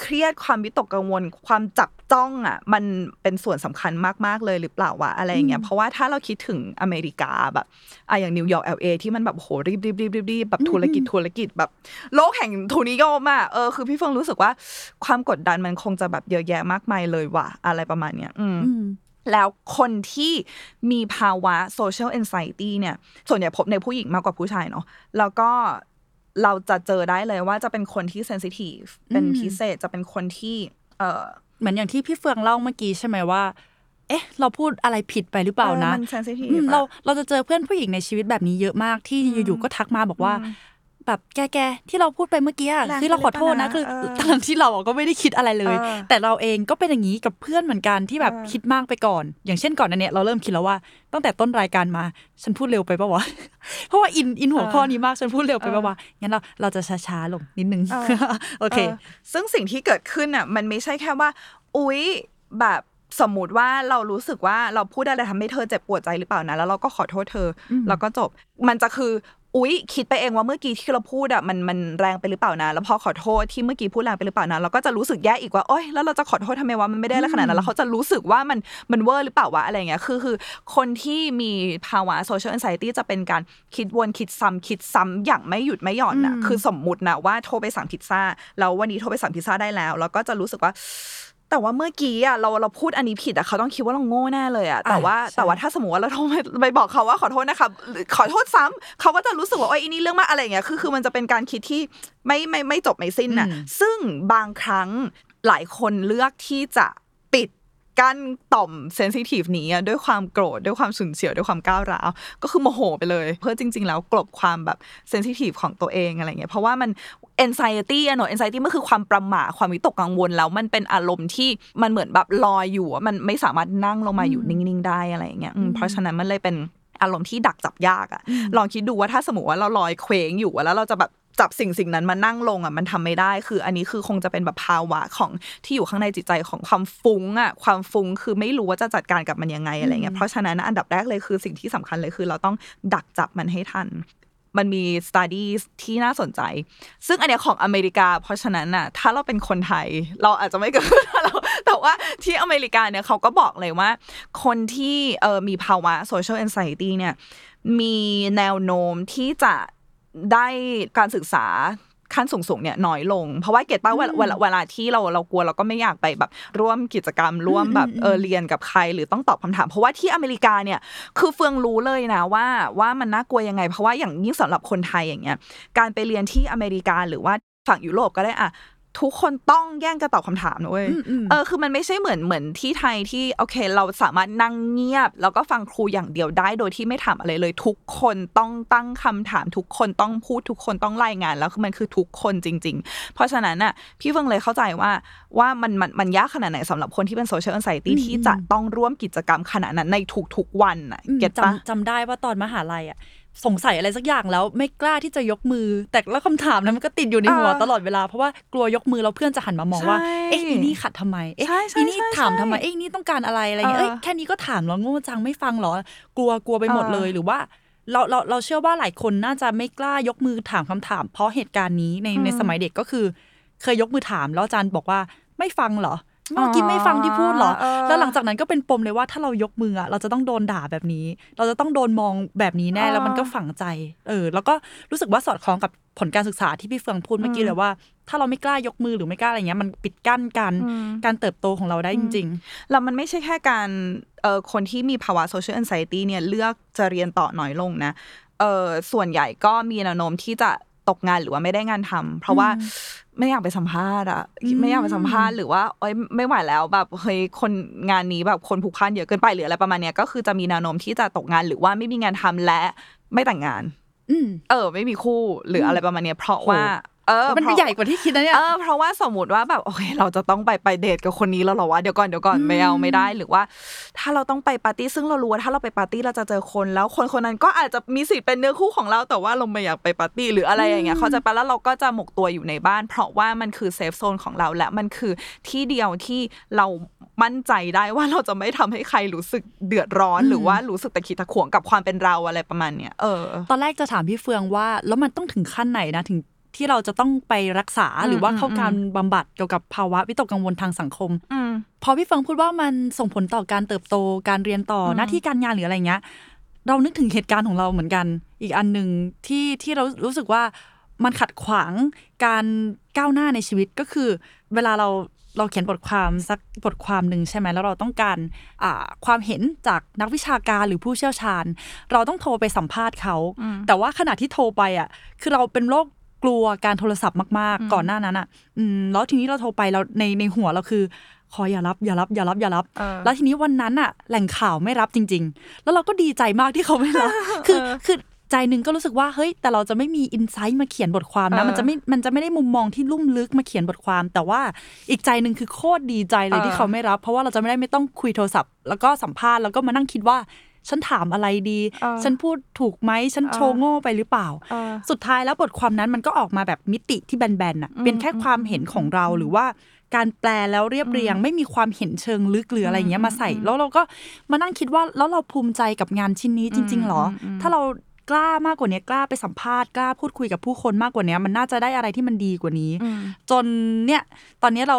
เครียดความวิตกกังวล ความจับ จ้องอะมันเป็นส่วนสำคัญมาก ๆ เลยหรือเปล่าวะอะไรอย่างเงี้ยเพราะว่าถ้าเราคิดถึงอเมริกาแบบอะอย่างนิวยอร์ก LA ที่มันแบบโหรีบรีบรีบรีบรีบแบบธุรกิจธุรกิจแบบ โลกแห่งทุนนิยมอะเออคือพี่เฟิงรู้สึกว่าความกดดันมันคงจะแบบเยอะแยะมากมายเลยว่ะอะไรประมาณเนี้ยอืมอืมแล้วคนที่มีภาวะ social anxiety เนี่ย ส่วนใหญ่พบในผู้หญิงมากกว่าผู้ชายเนาะแล้วก็เราจะเจอได้เลยว่าจะเป็นคนที่ sensitive เป็นพิเศษจะเป็นคนที่ เออเหมือนอย่างที่พี่เฟืองเล่าเมื่อกี้ใช่ไหมว่า เอ๊ะ เราพูดอะไรผิดไปหรือเปล่านะมัน sensitive อืมอะ เราเราจะเจอเพื่อนผู้หญิงในชีวิตแบบนี้เยอะมากที่อยู่ๆก็ทักมาบอกว่า แบบแกแกที่เราพูดไปเมื่อกี้อะแรงคือเราขอโทษนะไปคือหรือเปล่านะเออทั้งที่เราอะก็ไม่ได้คิดอะไรเลยเออแต่เราเองก็เป็นอย่างนี้กับเพื่อนเหมือนกันที่แบบเออคิดมากไปก่อน อย่างเช่นก่อนอันเนี้ยเราเริ่มคิดแล้วว่าตั้งแต่ต้นรายการมา ฉันพูดเร็วไปปะวะเพราะว่าอินอินหัวข้อนี้มากฉันพูดเร็วไปปะวะงั้นเราเราจะช้าๆลงนิดนึงเออโอเค ซึ่งสิ่งที่เกิดขึ้นอะมันไม่ใช่แค่ว่า อุ๊ยแบบสมมุติว่าเรารู้สึกว่าเราพูดอะไรทำให้เธอเจ็บปวดใจหรือเปล่านะ แล้วเราก็ขอโทษเธออแล้วก็จบ มันจะคือ อุ๊ย คิดไปเองว่าเมื่อกี้ที่เราพูดอะมันมันแรงไปหรือเปล่านะ แล้วพอขอโทษที่เมื่อกี้พูดแรงไปหรือเปล่านะเราก็จะรู้สึกแย่อีกว่าโอ๊ยแล้วเราจะขอโทษทำไมวะมันไม่ได้แล้วขนาดนั้นแล้วเขาจะรู้สึกว่ามันมันเวอร์หรือเปล่าวะอะไรเงี้ยคือคือคนที่มีภาวะ social anxiety จะเป็นการคิดวนคิดซ้ำคิดซ้ำอย่างไม่หยุดไม่หย่อนนะคือสมมุตินะว่าโทรไปสั่งพิซซ่าแล้ววันนี้โทรไปสั่งพิซซ่าได้แล้ว แล้วก็จะรู้สึกว่า แต่ว่าเมื่อกี้อะเราเราพูดอันนี้ผิดอะเขาต้องคิดว่าเราโง่แน่เลยอะแต่ว่าอะใช่แต่ว่าถ้าสมมติว่าเราโทรไปไปบอกเขาว่าขอโทษนะคะหรือขอโทษซ้ำเขาก็จะรู้สึกว่าโอ้ยอันนี้เรื่องมากอะไรอย่างเงี้ยคือคือมันจะเป็นการคิดที่ไม่ไม่ไม่จบไม่สิ้นน่ะอืมซึ่งบางครั้งหลายคนเลือกที่จะปิดกั้นต่อมเซนซิทีฟนี้อะด้วยความโกรธด้วยความฉุนเฉียวด้วยความก้าวร้าว ก็คือโมโหไปเลย เพื่อจริง ๆ แล้วกลบความแบบเซนซิทีฟของตัวเองอะไรเงี้ยเพราะว่ามัน anxiety อะเนอะ anxiety มันคือความประหม่าความวิตกกังวลแล้วมันเป็นอารมณ์ที่มันเหมือนแบบลอยอยู่อะมันไม่สามารถนั่งลงมาอยู่นิ่งๆได้อะไรอย่างเงี้ยอืมเพราะฉะนั้นมันเลยเป็นอารมณ์ที่ดักจับยากอะลองคิดดูว่าถ้าสมมติว่าเราลอยเคว้งอยู่อะแล้วเราจะแบบจับสิ่งสิ่งนั้นมานั่งลงอะมันทำไม่ได้ คืออันนี้คือคงจะเป็นแบบภาวะของที่อยู่ข้างในจิตใจของความฟุ้งอะความฟุ้งคือไม่รู้ว่าจะจัดการกับมันยังไงอะไรเงี้ยเพราะฉะนั้นอันดับแรกเลยคือสิ่งที่สำคัญเลยคือเราต้องดักจับมันให้ทัน มันมี studies ที่น่าสนใจ ซึ่งอันเนี้ยของอเมริกา เพราะฉะนั้นน่ะ ถ้าเราเป็นคนไทย เราอาจจะไม่เกิดขึ้นเราแต่ว่าที่อเมริกาเนี่ยเขาก็บอกเลยว่า คนที่เออมีภาวะ social anxiety เนี่ย มีแนวโน้มที่จะได้การศึกษา ขั้นสูงๆเนี่ยน้อยลง เพราะว่าเกตป้าเวลาเวลาเวลาที่เราเรากลัวเราก็ไม่อยากไปแบบร่วมกิจกรรมร่วมแบบเออเรียนกับใครหรือต้องตอบคำถาม เพราะว่าที่อเมริกาเนี่ยคือเฟืองรู้เลยนะว่าว่ามันน่ากลัวยังไง เพราะว่าอย่างยิ่งสำหรับคนไทยอย่างเงี้ยการไปเรียนที่อเมริกาหรือว่าฝั่งยุโรปก็ได้อะ ทุกคนต้องแย่งกันตอบคำถามนะเว้ยอืมอืมเออ คือมันไม่ใช่เหมือนเหมือนที่ไทยที่โอเค เราสามารถนั่งเงียบ แล้วก็ฟังครูอย่างเดียวได้ โดยที่ไม่ถามอะไรเลย ทุกคนต้องตั้งคำถาม ทุกคนต้องพูดทุกคนต้องรายงาน แล้วคือมันคือทุกคนจริง ๆ เพราะฉะนั้นน่ะพี่เฟิงเลยเข้าใจว่าว่ามันมันมันยากขนาดไหนสำหรับคนที่เป็นโซเชียล a อนไซตี้ที่จะต้องร่วมกิจกรรมขนาดนั้นในทุกๆวันน่ะอืม get ปะจำจำได้ว่าตอนมหาลัยอะ สงสัยอะไรสักอย่างแล้วไม่กล้าที่จะยกมือ แต่แล้วคำถามนั้นมันก็ติดอยู่ในหัวเออตลอดเวลา เพราะว่ากลัวยกมือแล้วเพื่อนจะหันมามองว่าใช่เอ๊ะอีนี่ขัดทำไมเอ๊ะใช่ใช่อีนี่ใช่ถามทำไมใช่เอ๊ะอีนี่ต้องการอะไรอะไรเงี้ยเออเอ้ยแค่นี้ก็ถามแล้วโง่จังไม่ฟังเหรอกลัวกลัวไปหมดเออเลยหรือว่าเราเราเราเชื่อว่าหลายคนน่าจะไม่กล้ายกมือถามคำถาม เพราะเหตุการณ์นี้ในในสมัยเด็กก็คือ เคยยกมือถามแล้วอาจารย์บอกว่าไม่ฟังเหรอ เมื่อกี้ไม่ฟังที่พูดเหรอเออแล้วหลังจากนั้นก็เป็นปมเลยว่าถ้าเรายกมืออะเราจะต้องโดนด่าแบบนี้ เราจะต้องโดนมองแบบนี้แน่เออแล้วมันก็ฝังใจ เออ แล้วก็รู้สึกว่าสอดคล้องกับผลการศึกษาที่พี่เฟืองพูดเมื่อกี้เลยว่า ถ้าเราไม่กล้ายกมือหรือไม่กล้าอะไรเงี้ยมันปิดกั้นการการเติบโตของเราได้จริงแล้วมันไม่ใช่แค่การเอ่อคนที่มีภาวะ social anxiety เนี่ยเลือกจะเรียนต่อน้อยลงนะเออส่วนใหญ่ก็มีแนวโน้มที่จะตกงานหรือว่าไม่ได้งานทำเพราะว่า ไม่อยากไปสัมภาษณ์อะไม่อยากไปสัมภาษณ์หรือว่าเอ้ยไม่ไหวแล้วแบบเฮ้ยคนงานนี้แบบคนผูกพันเยอะเกินไปหรืออะไรประมาณเนี้ยก็คือจะมีแนวโน้มที่จะตกงานหรือว่าไม่มีงานทำและไม่แต่งงานๆอืมเออ ไม่มีคู่หรืออะไรประมาณเนี้ยเพราะว่า เออมันเพราะใหญ่กว่าที่คิดนะเนี่ยเออเพราะว่าสมมติว่าแบบโอเค เราจะต้องไปไปเดทกับคนนี้แล้วเหรอวะเดี๋ยวก่อนเดี๋ยวก่อนไม่เอาไม่ได้หรือว่า ถ้าเราต้องไปปาร์ตี้ซึ่งเรารู้ว่าถ้าเราไปปาร์ตี้เราจะเจอคนแล้วคนคนนั้นก็อาจจะมีสิทธิ์เป็นเนื้อคู่ของเราแต่ว่าเราไม่อยากไปปาร์ตี้หรืออะไรอย่างเงี้ยเข้าใจปะแล้วเราก็จะหมกตัวอยู่ในบ้าน เพราะว่ามันคือ safe zone ของเราและมันคือที่เดียวที่เรามั่นใจได้ว่าเราจะไม่ทำให้ใครรู้สึกเดือดร้อน หรือว่ารู้สึกตะขิดตะขวงกับความเป็นเราอะไรประมาณเนี้ยเออ ตอนแรกจะถามพี่เฟิงว่า แล้วมันต้องถึงขั้นไหนนะถึง ที่เราจะต้องไปรักษาหรือว่าเข้าการบำบัดเกี่ยวกับภาวะวิตกกังวลทางสังคมอืมพอพี่เฟิงพูดว่ามันส่งผลต่อการเติบโตการเรียนต่ออหน้าที่การงานหรืออะไรเงี้ย เรานึกถึงเหตุการณ์ของเราเหมือนกัน อีกอันหนึ่งที่ที่เรารู้สึกว่ามันขัดขวางการก้าวหน้าในชีวิตก็คือ เวลาเราเราเขียนบทความสักบทความหนึ่งใช่ไหมแล้วเราต้องการอ่าความเห็นจากนักวิชาการหรือผู้เชี่ยวชาญ เราต้องโทรไปสัมภาษณ์เขา แต่ว่าขณะที่โทรไปอะคือเราเป็นโรค กลัวการโทรศัพท์มากๆ ก่อนหน้านั้นอะอืมแล้วทีนี้เราโทรไปเราในในหัวเราคือขออย่ารับอย่ารับอย่ารับอย่ารับเออแล้วทีนี้วันนั้นอะแหล่งข่าวไม่รับจริง ๆ แล้วเราก็ดีใจมากที่เขาไม่รับคือคือใจหนึ่งก็รู้สึกว่าเฮ้ยแต่เราจะไม่มีอินไซต์มาเขียนบทความนะเออมันจะไม่มันจะไม่ได้มุมมองที่ลุ่มลึกมาเขียนบทความ แต่ว่าอีกใจหนึ่งคือโคตรดีใจเลยเออที่เขาไม่รับ เพราะว่าเราจะไม่ได้ไม่ต้องคุยโทรศัพท์ แล้วก็สัมภาษณ์แล้วก็มานั่งคิดว่า ฉันถามอะไรดีเออฉันพูดถูกไหมฉันโชว์โง่ไปหรือเปล่าเออสุดท้ายแล้วบทความนั้นมันก็ออกมาแบบมิติที่แบนๆน่ะเป็นแค่ความเห็นของเราหรือว่าการแปลแล้วเรียบเรียง ไม่มีความเห็นเชิงลึกหรืออะไรอย่างเงี้ยมาใส่ แล้วเราก็มานั่งคิดว่าแล้วเราภูมิใจกับงานชิ้นนี้จริง ๆ หรอ ถ้าเรา กล้ามากกว่านี้กล้าไปสัมภาษณ์กล้าพูดคุยกับผู้คนมากกว่านี้มันน่าจะได้อะไรที่มันดีกว่านี้ จนเนี่ยตอนนี้เรา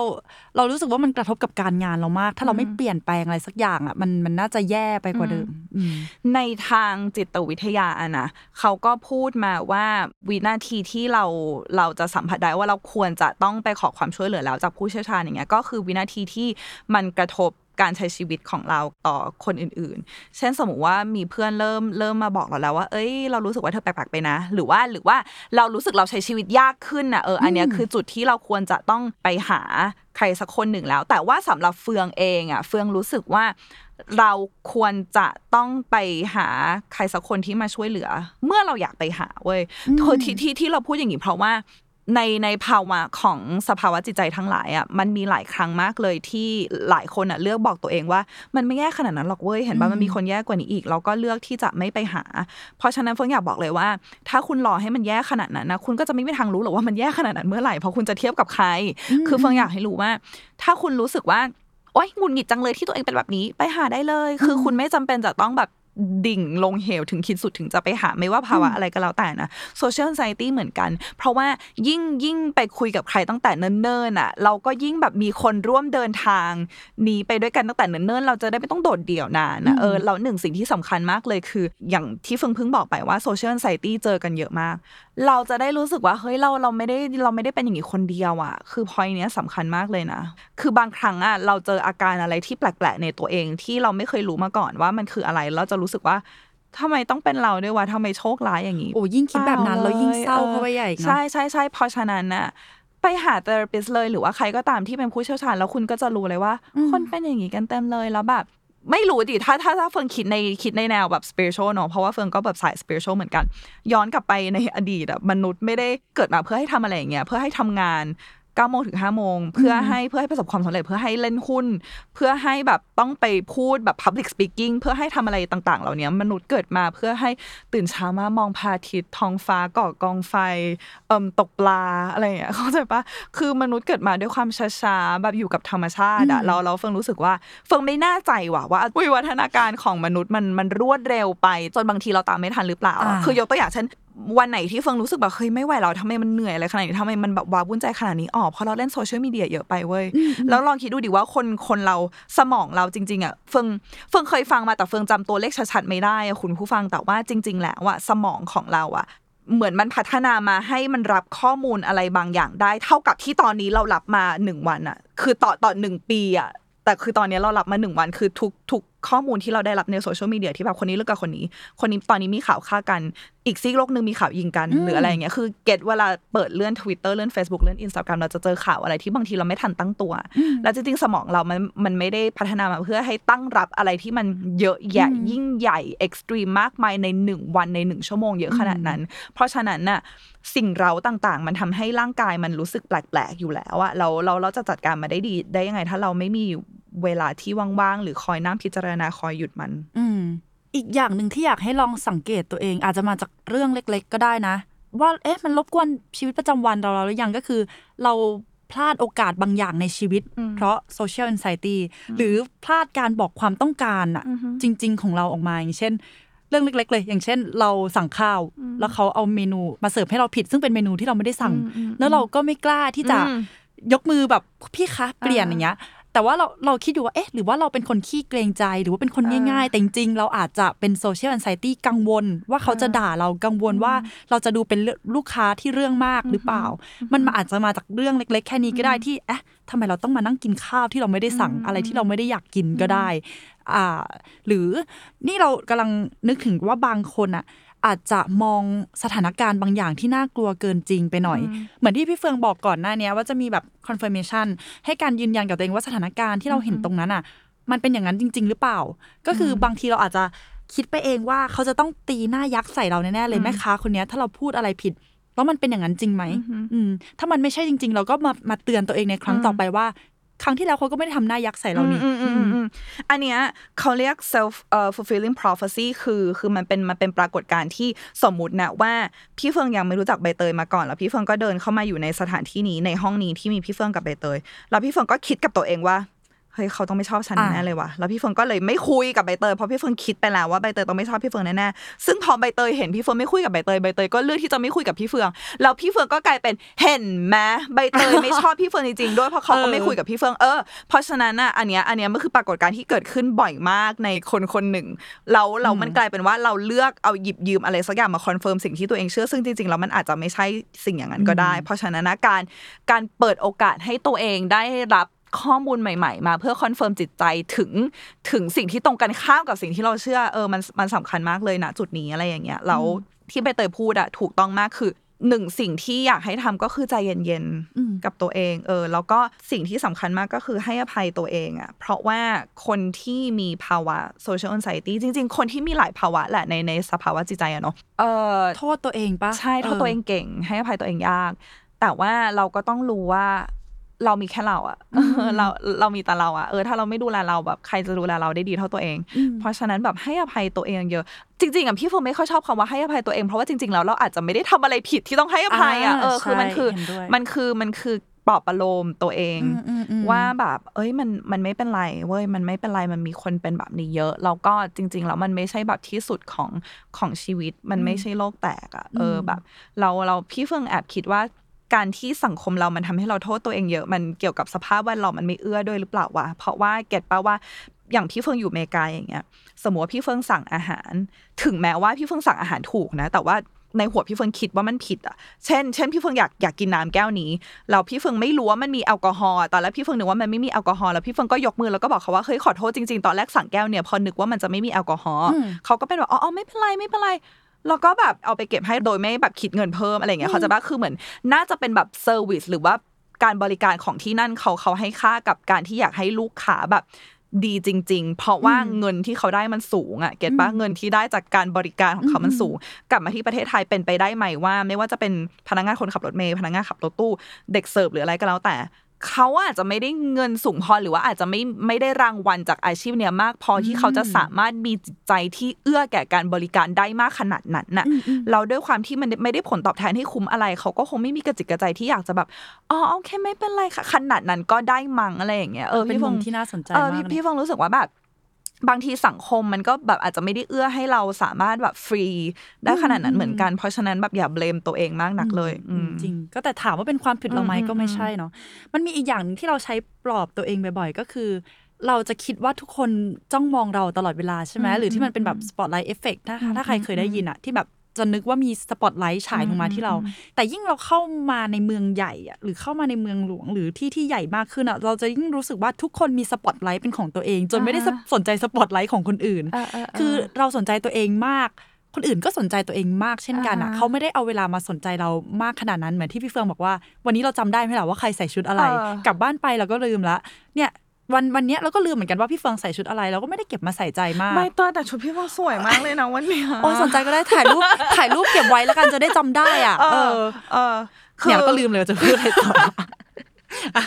เรารู้สึกว่ามันกระทบกับการงานเรามาก ถ้าเราไม่เปลี่ยนแปลงอะไรสักอย่างอะมันมันน่าจะแย่ไปกว่าเดิมอืมในทางจิตวิทยาอะนะเขาก็พูดมาว่าวินาทีที่เราเราจะสัมผัสได้ว่าเราควรจะต้องไปขอความช่วยเหลือแล้วจากผู้เชี่ยวชาญอย่างเงี้ยก็คือวินาทีที่มันกระทบ การใช้ชีวิตของเราต่อคนอื่นๆ เช่นสมมติว่ามีเพื่อนเริ่มเริ่มมาบอกเราแล้วว่า เอ้ย เรารู้สึกว่าเธอแปลกๆไปนะ หรือว่าหรือว่าเรารู้สึกเราใช้ชีวิตยากขึ้นนะเอออันเนี้ยคือจุดที่เราควรจะต้องไปหาใครสักคนหนึ่งแล้ว แต่ว่าสำหรับเฟืองเองอะเฟืองรู้สึกว่าเราควรจะต้องไปหาใครสักคนที่มาช่วยเหลือ เมื่อเราอยากไปหาเว้ยคือที่ที่ที่เราพูดอย่างนี้เพราะว่า ในในภาวะของสภาวะจิตใจทั้งหลายอะมันมีหลายครั้งมากเลยที่หลายคนอะเลือกบอกตัวเองว่า มันไม่แย่ขนาดนั้นหรอกเว้ยเห็นป่ะมันมีคนแย่กว่านี้อีกเราก็เลือกที่จะไม่ไปหา เพราะฉะนั้นเฟิงอยากบอกเลยว่า ถ้าคุณรอให้มันแย่ขนาดนั้นนะคุณก็จะไม่มีทางรู้หรอกว่ามันแย่ขนาดนั้นเมื่อไหร่เพราะคุณจะเทียบกับใคร คือเฟิงอยากให้รู้ว่า ถ้าคุณรู้สึกว่าโอ๊ยหงุดหงิดจังเลยที่ตัวเองเป็นแบบนี้ไปหาได้เลย คือคุณไม่จำเป็นจะต้องแบบ ดิ่งลงเหวถึงขีดสุดถึงจะไปหาไม่ว่าภาวะอะไรก็แล้วแต่นะโซเชียล a ซตี้เหมือนกัน เพราะว่ายิ่งยิ่งไปคุยกับใครตั้งแต่เนิ่นๆอะ เราก็ยิ่งแบบมีคนร่วมเดินทางนี้ไปด้วยกันตั้งแต่เนิ่นๆเราจะได้ไม่ต้องโดดเดี่ยวนานนะเออเราหนึ่งสิ่งที่สำคัญมากเลยคือ อย่างที่เฟิงเพิ่งบอกไปว่าโซเชียล a ซตี้เจอกันเยอะมากเราจะได้รู้สึกว่าเฮ้ยเราเราไม่ได้เราไม่ได้เป็นอย่างนี้คนเดียวอะ คือพอยเนี้ยสำคัญมากเลยนะ คือบางครั้งอะเราเจออาการอะไรที่แปลกๆในตัวเองที่เราไม่เคยรู้มาก่อนว่ามันคืออะไรเราจะรู้สึกว่าทำไมต้องเป็นเราด้วยวะทำไมโชคร้ายอย่างนี้โอ้ยิ่งคิดแบบนั้นแล้วยิ่งเศร้าออเข้าไปใหญ่อีกเนอะใช่ใช่ใช่เพราะฉะนั้นน่ะไปหา therapist เลยหรือว่าใครก็ตามที่เป็นผู้เชี่ยวชาญแล้วคุณก็จะรู้เลยว่า คนเป็นอย่างนี้กันเต็มเลยแล้วแบบ ไม่รู้ดิถ้าถ้าถ้าเฟิงคิดในคิดในแนวแบบ spiritual เนอะเพราะว่าเฟิงก็แบบสาย spiritual เหมือนกัน ย้อนกลับไปในอดีตอะมนุษย์ไม่ได้เกิดมาเพื่อให้ทำอะไรอย่างเงี้ยเพื่อให้ทำงาน 9โมงถึง5โมงเพื่อให้เพื่อให้ประสบความสำเร็จเพื่อให้เล่นหุ้น เพื่อให้แบบต้องไปพูดแบบ public speaking เพื่อให้ทำอะไรต่าง ๆ เหล่านี้มนุษย์เกิดมาเพื่อให้ตื่นเช้ามามองพระอาทิตย์ท้องฟ้าก่อกองไฟเอ่มตกปลาอะไรอย่างเงี้ยเข้าใจปะคือมนุษย์เกิดมาด้วยความช้าๆแบบอยู่กับธรรมชาติอะเราเราเฟิงรู้สึกว่าเฟิงไม่แน่ใจว่ะว่าวิวัฒนาการของมนุษย์มันมันรวดเร็วไป จนบางทีเราตามไม่ทันหรือเปล่าอะอ่าคือยกตัวอย่างเช่น วันไหนที่เฟิงรู้สึกแบบเฮ้ยไม่ไหวเราทำไมมันเหนื่อยอะไรขนาดนี้ทำไมมันแบบว้าวุ่นใจขนาดนี้อ๋อเพราะเราเล่นโซเชียลมีเดียเยอะไปเว้ยแล้วลองคิดดูดิว่าคนคนเราสมองเราจริง ๆอะเฟิงเฟิงเคยฟังมาแต่เฟิงจำตัวเลขชัดๆไม่ได้อะคุณผู้ฟังแต่ว่าจริง ๆ แล้วอะสมองของเราอะเหมือนมันพัฒนามาให้มันรับข้อมูลอะไรบางอย่างได้ เท่ากับที่ตอนนี้เรารับมาหนึ่งวันอะคือต่อต่อหนึ่งปีอะแต่คือตอนนี้เรารับมาหนึ่งวันคือทุกทุก ข้อมูลที่เราได้รับในโซเชียลมีเดียที่แบบคนนี้เลิกกับคนนี้ คนนี้ตอนนี้มีข่าวฆ่ากัน อีกซีกโลกหนึ่งมีข่าวยิงกัน หรืออะไรอย่างเงี้ยคือ get เวลาเปิดเลื่อน Twitter เลื่อน Facebook เลื่อน Instagram เราจะเจอข่าวอะไรที่บางทีเราไม่ทันตั้งตัว แล้วจริงๆสมองเรามันมันไม่ได้พัฒนามาเพื่อให้ตั้งรับอะไรที่มันเยอะแยะยิ่งใหญ่ extreme มากมายในหนึ่งวันในหนึ่งชั่วโมงเยอะขนาดนั้น เพราะฉะนั้นน่ะสิ่งเร้าต่างๆ มันทำให้ร่างกายมันรู้สึกแปลกๆอยู่แล้วอะเราเราเราจะจัดการมาได้ดีได้ยังไง ถ้าเราไม่มี เวลาที่ว่างๆ หรือคอยนั่งพิจารณาคอยหยุดมัน อืม อีกอย่างหนึ่งที่อยากให้ลองสังเกตตัวเอง อาจจะมาจากเรื่องเล็ก ๆ ก็ได้นะ ว่าเอ๊ะมันรบกวนชีวิตประจำวันเราหรือยังก็คือ เราพลาดโอกาสบางอย่างในชีวิต เพราะ social anxiety หรือพลาดการบอกความต้องการอะจริง ๆ ของเราออกมาอย่างเช่นเรื่องเล็กๆเลย อย่างเช่น เราสั่งข้าว แล้วเขาเอาเมนูมาเสิร์ฟให้เราผิด ซึ่งเป็นเมนูที่เราไม่ได้สั่ง แล้วเราก็ไม่กล้าที่จะอืมยกมือแบบพี่คะเปลี่ยนอ่าอย่างเงี้ย แต่ว่าเราเราคิดอยู่ว่าเอ๊ะหรือว่าเราเป็นคนขี้เกรงใจหรือว่าเป็นคนง่ายๆ แต่จริงๆเราอาจจะเป็นโซเชียลแอนไซตี้กังวล ว่าเขาจะด่าเรากังวลว่าเราจะดูเป็นลูกค้าที่เรื่องมากหรือเปล่า มันมาอาจจะมาจากเรื่องเล็ก ๆ แค่นี้ก็ได้ที่เอ๊ะทำไมเราต้องมานั่งกินข้าวที่เราไม่ได้สั่งอะไรที่เราไม่ได้อยากกินก็ได้อ่าหรือนี่เรากำลังนึกถึงว่าบางคนอะ อาจจะมองสถานการณ์บางอย่างที่น่ากลัวเกินจริงไปหน่อย เหมือนที่พี่เฟืองบอกก่อนหน้าเนี้ยว่าจะมีแบบ confirmation ให้การยืนยันกับตัวเองว่าสถานการณ์ที่เราเห็นตรงนั้นอะ มันเป็นอย่างนั้นจริง ๆ หรือเปล่า ก็คือบางทีเราอาจจะคิดไปเองว่าเขาจะต้องตีหน้ายักษ์ใส่เราแน่ๆเลยแม่ค้าคนเนี้ยถ้าเราพูดอะไรผิดแล้วมันเป็นอย่างนั้นจริงไหมอืมถ้ามันไม่ใช่จริง ๆ เราก็มามาเตือนตัวเองในครั้งต่อไปว่า ครั้งที่แล้วเขาก็ไม่ได้ทำหน้ายักษ์ใส่เรานี่อืมอืมอืมอืมอันเนี้ยเขาเรียก self uh, fulfilling prophecy คือคือมันเป็นมันเป็นปรากฏการณ์ที่สมมุตินะว่าพี่เฟิงยังไม่รู้จักใบเตยมาก่อน แล้วพี่เฟิงก็เดินเข้ามาอยู่ในสถานที่นี้ในห้องนี้ที่มีพี่เฟิงกับใบเตย แล้วพี่เฟิงก็คิดกับตัวเองว่า เฮ้ยเขาต้องไม่ชอบฉันอ่าแน่เลยว่ะแล้วพี่เฟิงก็เลยไม่คุยกับใบเตยเพราะพี่เฟิงคิดไปแล้วว่าใบเตยต้องไม่ชอบพี่เฟิงแน่ๆซึ่งพอใบเตยเห็นพี่เฟิงไม่คุยกับใบเตยใบเตยก็เลือกที่จะไม่คุยกับพี่เฟืองแล้วพี่เฟืองก็กลายเป็นเห็นไหมใบเตยไม่ชอบพี่เฟิงจริงๆด้วยเพราะเขาก็ไม่คุยกับพี่เฟิงเออเพราะฉะนั้นอะอันเนี้ยอันเนี้ยมันคือปรากฏการณ์ที่เกิดขึ้นบ่อยมากในคนคนหนึ่งเราเรามันกลายเป็นว่าเราเลือกเอาหยิบยืมอะไรสักอย่างมา confirm สิ่งที่ตัวเองเชื่อซึ่งจริงๆแล้วมันอาจจะไม่ใช่สิ่งอย่างนั้นก็ได้ เพราะฉะนั้นนะการการเปิดโอกาสให้ตัวเองได้รับ ข้อมูลใหม่ ๆ มาเพื่อ confirm จิตใจถึงถึงสิ่งที่ตรงกันข้ามกับสิ่งที่เราเชื่อเออมันมันสำคัญมากเลยนะจุดนี้อะไรอย่างเงี้ยแล้วที่ใบเตยพูดอะถูกต้องมากคือหนึ่งสิ่งที่อยากให้ทำก็คือใจเย็นอืมๆกับตัวเองเออแล้วก็สิ่งที่สำคัญมากก็คือให้อภัยตัวเองอะเพราะว่าคนที่มีภาวะ social anxiety จริง ๆ คนที่มีหลายภาวะแหละในในสภาวะจิตใจอะเนาะเออโทษตัวเองปะใช่โทษตัวเองเก่ง ให้อภัยตัวเองยาก แต่ว่าเราก็ต้องรู้ว่า เรามีแค่เราอะเราเรามีแต่เราอะเออถ้าเราไม่ดูแลเราแบบใครจะดูแลเราได้ดีเท่าตัวเอง เพราะฉะนั้นแบบให้อภัยตัวเองเยอะ จริงๆอะพี่เฟิร์นไม่ค่อยชอบคำว่าให้อภัยตัวเอง เพราะว่าจริงๆแล้วเราอาจจะไม่ได้ทำอะไรผิดที่ต้องให้อภัยอะอ่าเออคือมันคือใช่เห็นด้วยมันคือมันคือปลอบประโลมตัวเองอืมอืมอืมว่าแบบ เอ้ยมันมันไม่เป็นไรเว้ยมันไม่เป็นไรมันมีคนเป็นแบบนี้เยอะแล้วก็จริง ๆ แล้วมันไม่ใช่แบบที่สุดของของชีวิต มันไม่ใช่โลกแตกอะเออแบบ เราเราพี่เฟิงแอบคิดว่า การที่สังคมเรามันทำให้เราโทษตัวเองเยอะมันเกี่ยวกับสภาพแวดล้อมมันไม่เอื้อด้วยหรือเปล่าวะเพราะว่า get ปะว่าอย่างพี่เฟิงอยู่อเมริกาอย่างเงี้ย สมมติว่าพี่เฟิงสั่งอาหาร ถึงแม้ว่าพี่เฟิงสั่งอาหารถูกนะ แต่ว่าในหัวพี่เฟิงคิดว่ามันผิดอะ เช่น เช่นพี่เฟิงอยากอยากกินน้ำแก้วนี้ แล้วพี่เฟิงไม่รู้ว่ามันมีแอลกอฮอล์ ตอนแรกพี่เฟิงนึกว่ามันไม่มีแอลกอฮอล์ แล้วพี่เฟิงก็ยกมือแล้วก็บอกเขาว่าเฮ้ยขอโทษจริงๆ ตอนแรกสั่งแก้วเนี่ยพอนึกว่ามันจะไม่มีแอลกอฮอล์เขาก็เป็นแบบอ๋อไม่เป็นไรไม่เป็นไร แล้วก็แบบเอาไปเก็บให้โดยไม่แบบคิดเงินเพิ่มอะไรอย่างเงี้ยเข้าใจปะคือเหมือน น่าจะเป็นแบบ service หรือว่าการบริการของที่นั่นเขาเขาให้ค่ากับการที่อยากให้ลูกค้าแบบดีจริง ๆ เพราะว่าอืมเงินที่เขาได้มันสูงอะ get ปะเงินที่ได้จากการบริการของเขามันสูง กลับมาที่ประเทศไทยเป็นไปได้ไหมว่า ไม่ว่าจะเป็นพนักงานคนขับรถเมล์พนักงานขับรถตู้ เด็กเสิร์ฟหรืออะไรก็แล้วแต่ เขาอาจจะไม่ได้เงินสูงพอหรือว่าอาจจะไม่ไม่ได้รางวัลจากอาชีพเนี้ยมากพอที่เขาจะสามารถมีจิตใจที่เอื้อแก่การบริการได้มากขนาดนั้นน่ะเราด้วยความที่มันไม่ได้ผลตอบแทนให้คุ้มอะไร เขาก็คงไม่มีกระจิตกระใจที่อยากจะแบบอ๋อโอเคไม่เป็นไรค่ะขนาดนั้นก็ได้มังอะไรอย่างเงี้ยเออเป็นพี่ฟมุงมที่น่าสนใจเออมากพี่เลยพี่ฟงรู้สึกว่าแบบ บางทีสังคมมันก็แบบอาจจะไม่ได้เอื้อให้เราสามารถแบบฟรีได้ขนาดนั้นเหมือนกัน เพราะฉะนั้นแบบอย่า blame ตัวเองมากนักเลยอืมจริง ก็แต่ถามว่าเป็นความผิดเราไหมอืมก็ไม่ใช่เนาะมันมีอีกอย่างหนึ่งที่เราใช้ปลอบตัวเองบ่อยๆ ก็คือ เราจะคิดว่าทุกคนจ้องมองเราตลอดเวลาใช่ไหมหรือที่มันเป็นแบบ spotlight effect ถ้าถ้าใครเคยได้ยินอะที่แบบ จะนึกว่ามีสปอตไลท์ฉายลงมาที่เรา แต่ยิ่งเราเข้ามาในเมืองใหญ่อะหรือเข้ามาในเมืองหลวงหรือที่ที่ใหญ่มากขึ้นอะเราจะยิ่งรู้สึกว่าทุกคนมีสปอตไลท์เป็นของตัวเอง จนไม่ได้อ่าฮะสนใจสปอตไลท์ของคนอื่นเออเออเออคือเราสนใจตัวเองมากคนอื่นก็สนใจตัวเองมากเช่นกันอะอ่าฮะเขาไม่ได้เอาเวลามาสนใจเรามากขนาดนั้นเหมือนที่พี่เฟืองบอกว่า วันนี้เราจำได้ไหมล่ะว่าใครใส่ชุดอะไรเออกลับบ้านไปเราก็ลืมละเนี่ย วันวันเนี้ยเราก็ลืมเหมือนกันว่าพี่เฟืองใส่ชุดอะไรเราก็ไม่ได้เก็บมาใส่ใจมากไม่ตัวแต่ชุดพี่ฟงสวยมากเลยนะวันเนี้ยโอ้ยสนใจก็ได้ถ่ายรูปถ่ายรูปเก็บไว้แล้วกันจะได้จำได้อะเอเอออเออคือเนี่ยเราก็ลืมเลยว่าจะพูดอะไรต่ออะ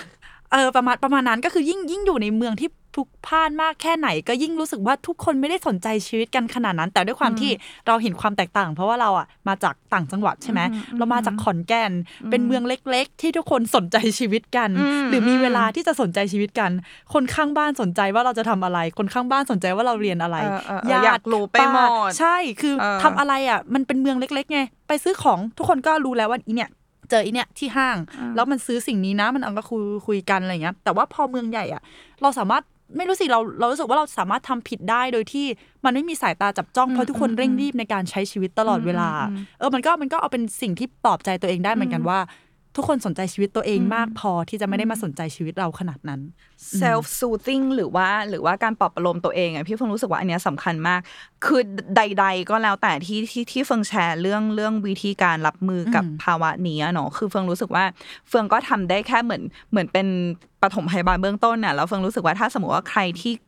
เออประมาณประมาณนั้นก็คือยิ่งยิ่งอยู่ในเมืองที่ พลุกพล่านมากแค่ไหน ก็ยิ่งรู้สึกว่าทุกคนไม่ได้สนใจชีวิตกันขนาดนั้น แต่ด้วยความที่เราเห็นความแตกต่าง เพราะว่าเราอะมาจากต่างจังหวัดใช่ไหมเรามาจากขอนแก่นเป็นเมืองเล็ก ๆ ที่ทุกคนสนใจชีวิตกันอืมหรือมีเวลาที่จะสนใจชีวิตกัน คนข้างบ้านสนใจว่าเราจะทำอะไร คนข้างบ้านสนใจว่าเราเรียนอะไรเออเออเอออยากรู้ไปหมดป้าใช่คือเออทำอะไรอะมันเป็นเมืองเล็กๆไงไปซื้อของทุกคนก็รู้แล้วว่าอีเนี่ยเจออีเนี่ยที่ห้าง แล้วมันซื้อสิ่งนี้นะมันเอาก็คุยคุยกันอะไรเงี้ยแต่ว่าพอเมืองใหญ่อะเราสามารถ ไม่รู้สิเราเรารู้สึกว่าเราสามารถทำผิดได้โดยที่มันไม่มีสายตาจับจ้องเพราะทุกคนเร่งรีบในการใช้ชีวิตตลอดเวลา เออมันก็มันก็เอาเป็นสิ่งที่ปลอบใจตัวเองได้เหมือนกันว่า ทุกคนสนใจชีวิตตัวเองมากพอที่จะไม่ได้มาสนใจชีวิตเราขนาดนั้น self soothing หรือว่าหรือว่าการปลอบประโลมตัวเองอะพี่เฟิงรู้สึกว่าอันเนี้ยสำคัญมาก คือใด ๆ ก็แล้วแต่ที่ที่ที่เฟิงแชร์เรื่องเรื่องวิธีการรับมือกับอืมภาวะนี้อะเนาะคือเฟิงรู้สึกว่าเฟิงก็ทำได้แค่เหมือนเหมือนเป็นปฐมพยาบาลเบื้องต้นน่ะแล้วเฟิงรู้สึกว่าถ้าสมมติว่าใครที่เอ่อ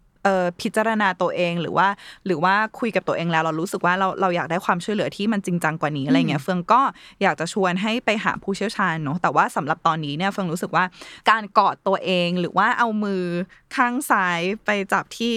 พิจารณาตัวเองหรือว่า หรือว่าคุยกับตัวเองแล้ว เรารู้สึกว่าเราเราอยากได้ความช่วยเหลือที่มันจริงจังกว่านี้อะไรเงี้ยเฟืองก็อยากจะชวนให้ไปหาผู้เชี่ยวชาญเนาะแต่ว่าสำหรับตอนนี้เนี่ยเฟืองรู้สึกว่าการกอดตัวเองหรือว่าเอามือข้างซ้ายไปจับที่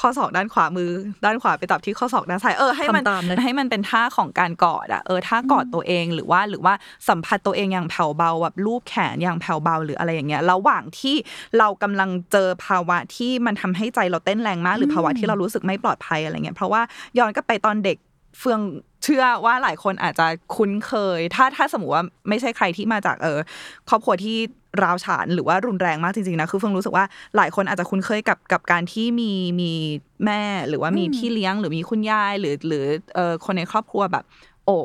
ข้อศอกด้านขวามือ ด้านขวาไปจับที่ข้อศอกด้านซ้ายเออให้มันทำตามเลยให้มันเป็นท่าของการกอดอะเออท่ากอดตัวเองหรือว่าหรือว่าสัมผัสตัวเองอย่างแผ่วเบาแบบลูบแขนอย่างแผ่วเบาหรืออะไรอย่างเงี้ยระหว่างที่เรากำลังเจอภาวะที่มันทำให้ใจเราเต้นแรงมาก หรือภาวะที่เรารู้สึกไม่ปลอดภัยอะไรเงี้ยเพราะว่าย้อนกลับไปตอนเด็กเฟืองเชื่อว่าหลายคนอาจจะคุ้นเคย ถ้าถ้าสมมติว่าไม่ใช่ใครที่มาจากเออครอบครัวที่ ราวฉานหรือว่ารุนแรงมากจริงๆนะคือเฟืองรู้สึกว่าหลายคนอาจจะคุ้นเคยกับกับการที่มีมีแม่หรือว่ามีพี่เลี้ยงหรือมีคุณยายหรือหรือเออคนในครอบครัวแบบ โอ้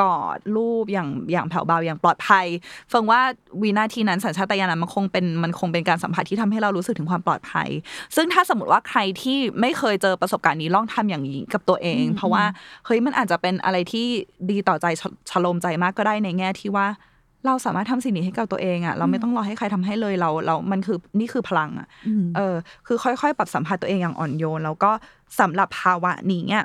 กอดรูปอย่างอย่างแผ่วเบาอย่างปลอดภัยเฟิงว่าวินาทีนั้นสัญชาตญาณนั้นมันคงเป็นมันคงเป็นการสัมผัสที่ทำให้เรารู้สึกถึงความปลอดภัย ซึ่งถ้าสมมติว่าใครที่ไม่เคยเจอประสบการณ์นี้ลองทำอย่างนี้กับตัวเอง เพราะว่าเฮ้ยมันอาจจะเป็นอะไรที่ดีต่อใจชชโลมใจมากก็ได้ในแง่ที่ว่า เราสามารถทำสิ่งนี้ให้กับตัวเองอะเราไม่ต้องรอให้ใครทำให้เลยเราเรา มันคือนี่คือพลังอะเออ คือค่อยๆ ปรับสัมผัสตัวเองอย่างอ่อนโยน แล้วก็สำหรับภาวะนี้เนี่ย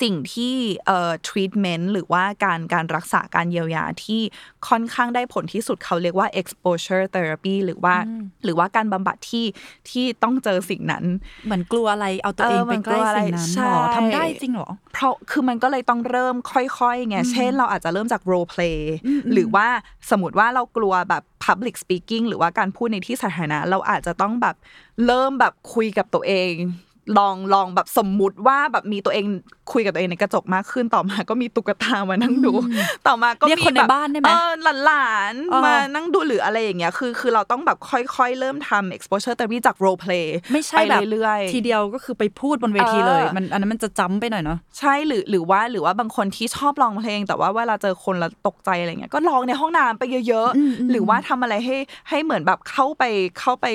สิ่งที่เอ่อ treatment หรือว่าการการรักษาการเยียวยาที่ค่อนข้างได้ผลที่สุดเขาเรียกว่า exposure therapy หรือว่า หรือว่าการบำบัดที่ที่ต้องเจอสิ่งนั้น เหมือนกลัวอะไรเอาตัวเองเออไปมันใกล้กลัวอะไรสิ่งนั้นใช่หรอทำได้จริงเหรอ เพราะคือมันก็เลยต้องเริ่มค่อยๆไงเช่นเราอาจจะเริ่มจาก role play หรือว่าสมมติว่าเรากลัวแบบ public speaking หรือว่าการพูดในที่สาธารณะเราอาจจะต้องแบบเริ่มแบบคุยกับตัวเอง ลองลองแบบสมมุติว่าแบบมีตัวเองคุยกับตัวเองในกระจกมากขึ้นต่อมาก็มีตุ๊กตามานั่งดู ต่อมาก็เรียกมีคนในแบบบ้านได้ไหมเออหลานเออๆมานั่งดูหรืออะไรอย่างเงี้ยคือ คือเราต้องแบบค่อยๆ เริ่มทำ exposure therapy จาก role play ไม่ใช่แบบไปเรื่อยๆทีเดียวก็คือไปพูดบนเวทีเลยเออมันอันนั้นมันจะจ้ำไปหน่อยเนาะใช่หรือหรือว่าหรือว่าบางคนที่ชอบร้องเพลง แต่ว่าเวลาเจอคนแล้วตกใจอะไรเงี้ยก็ร้องในห้องน้ำไปเยอะๆหรือว่าทำอะไรให้ให้เหมือนแบบเข้าไปเข้าไป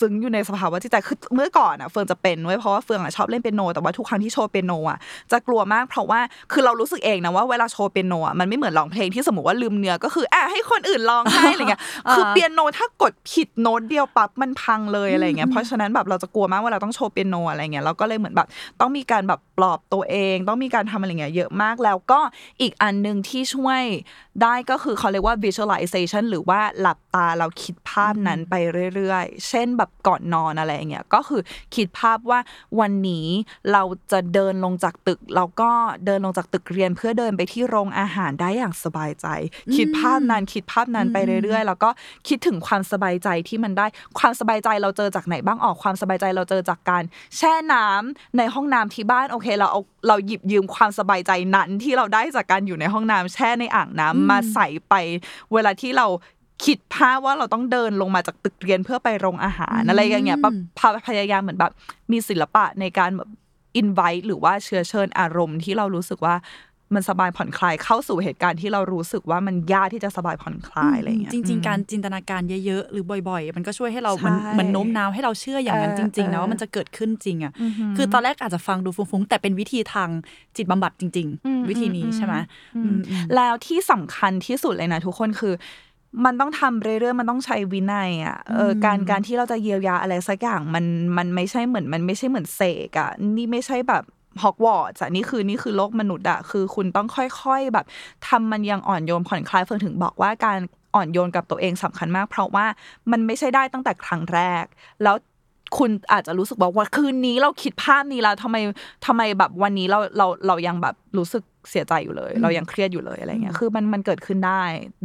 ซึ้งอยู่ในสภาวะจิตใจคือเมื่อก่อนอะเฟิร์นจะเป็นเว้ยเพราะว่าเฟิร์นอะชอบเล่นเปียโน แต่ว่าทุกครั้งที่โชว์เปียโนอะจะกลัวมากเพราะว่าคือเรารู้สึกเองนะว่าเวลาโชว์เปียโนอะมันไม่เหมือนร้องเพลงที่สมมติว่าลืมเนื้อก็คืออะให้คนอื่นร้องให้อะไรเงี้ยคือเปียโนถ้ากดผิดโน้ตเดียวปั๊บมันพังเลยอะไรเงี้ยเพราะฉะนั้นแบบเราจะกลัวมากเวลาต้องโชว์เปียโนอะไรเงี้ยเราก็เลยเหมือนแบบต้องมีการแบบปลอบตัวเอง ต้องมีการทำอะไรเงี้ยเยอะมากแล้วก็อีกอันหนึ่งที่ช่วย ได้ก็คือเขาเรียกว่า visualization หรือว่าหลับตาเราคิดภาพนั้นไปเรื่อย ๆ เช่นแบบก่อนนอนอะไรอย่างเงี้ยก็คือคิดภาพว่าวันนี้เราจะเดินลงจากตึกแล้วก็เดินลงจากตึกเรียน เพื่อเดินไปที่โรงอาหารได้อย่างสบายใจ คิดภาพนั้นคิดภาพนั้นไปเรื่อย ๆ แล้วก็คิดถึงความสบายใจที่มันได้ความสบายใจเราเจอจากไหนบ้างออกความสบายใจเราเจอจากการ แช่น้ำในห้องน้ำที่บ้านโอเค เราเอาเราหยิบยืมความสบายใจนั้นที่เราได้จากการอยู่ในห้องน้ำแช่ในอ่างน้ำมาใส่ไป เวลาที่เราคิดภาพว่าเราต้องเดินลงมาจากตึกเรียนเพื่อไปโรงอาหารอะไรอย่างเงี้ยปะพาพยายามเหมือนแบบมีศิลปะในการแบบอินไวหรือว่าเชื้อเชิญอารมณ์ที่เรารู้สึกว่า มันสบายผ่อนคลายเข้าสู่เหตุการณ์ที่เรารู้สึกว่ามันยากที่จะสบายผ่อนคลายอะไรอย่างเงี้ยจริง ๆ การจินตนาการเยอะๆ หรือบ่อย ๆ มันก็ช่วยให้เราเหมือนใช่เหมือนโน้มน้าวให้เราเชื่ออย่างนั้นเออจริงๆนะเออว่ามันจะเกิดขึ้นจริงอะคือตอนแรกอาจจะฟังดูฟุ้งๆ แต่เป็นวิธีทางจิตบำบัดจริง ๆ วิธีนี้ใช่ไหมอืมอืมแล้วที่สำคัญที่สุดเลยนะทุกคนคือมันต้องทำเรื่อยๆ มันต้องใช้วินัยอะเออการการที่เราจะเยียวยาอะไรสักอย่างมันมันไม่ใช่เหมือนมันไม่ใช่เหมือนเสกอะนี่ไม่ใช่แบบ ฮอกวอตส์อะนี่คือนี่คือโลกมนุษย์อะคือคุณต้องค่อยๆแบบทำมันอยังอ่อนโยนผ่อนคลายเฟิร์นถึงบอกว่าการอ่อนโยนกับตัวเองสำคัญมาก เพราะว่ามันไม่ใช่ได้ตั้งแต่ครั้งแรก แล้วคุณอาจจะรู้สึกว่าว่าคืนนี้เราคิดภาพนี้แล้วทำไมทำไมแบบวันนี้เราเราเรายังแบบรู้สึกเสียใจอยู่เลย เรายังเครียดอยู่เลยอะไรเงี้ยคือมันมันเกิดขึ้นได้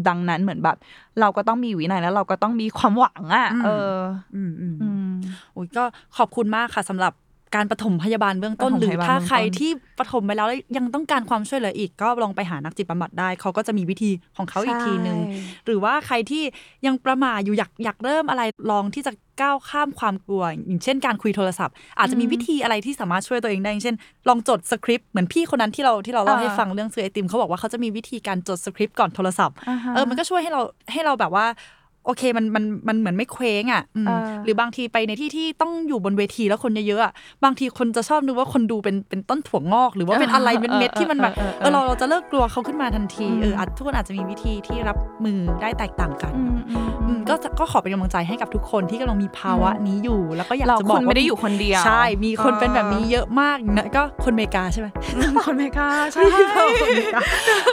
ดังนั้นเหมือนแบบ เราก็ต้องมีวินัยแล้วเราก็ต้องมีความหวังอะเออ อืมอืมอืมอุ้ยก็ขอบคุณมากค่ะสำหรับ การปฐมพยาบาลเบื้องต้นปฐมหรืพอยาบาลถ้าเบื้องต้นใครที่ปฐมไปแล้วแล้วยังต้องการความช่วยเหลืออีกก็ลองไปหานักจิตบำบัดได้ เขาก็จะมีวิธีของเขาอีกทีหนึ่งใช่หรือว่าใครที่ยังประหมาอยู่อยากอยากเริ่มอะไรลองที่จะก้าวข้ามความกลัว อย่างเช่นการคุยโทรศัพท์ อาจจะมีวิธีอะไรที่สามารถช่วยตัวเองได้อย่างเช่น ลองจดสคริปต์เหมือนพี่คนนั้นที่เราที่เราเล่าให้ฟังเรื่องซื้อไอติมเขาบอกว่าเขาจะมีวิธีการจดสคริปต์ก่อนโทรศัพท์อ่าฮะเออมันก็ช่วยให้เราให้เราแบบว่า โอเคมันมันมันเหมือนไม่เคว้งอะอืมเออหรือบางทีไปในที่ที่ต้องอยู่บนเวทีแล้วคนเยอะๆอะบางทีคนจะชอบนึกว่าคนดูเป็นเป็นต้นถั่วงอก หรือว่าเป็นอะไรเป็นเม็ดที่มันแบบเออเราเราจะเลิกกลัวเขาขึ้นมาทันทีเอออาจทุกคนอาจจะมีวิธีที่รับมือได้แตกต่างกันอืมอืมอืมก็จะก็ขอเป็นกำลังใจให้กับทุกคนที่กำลังมีภาวะนี้อยู่ แล้วก็อยากเราจะบอกคุณไม่ได้ว่าอยู่คนเดียวใช่ มีคนเป็นแบบนี้เยอะมากนะก็คนอเมริกาใช่ไหมคนเมกาใช่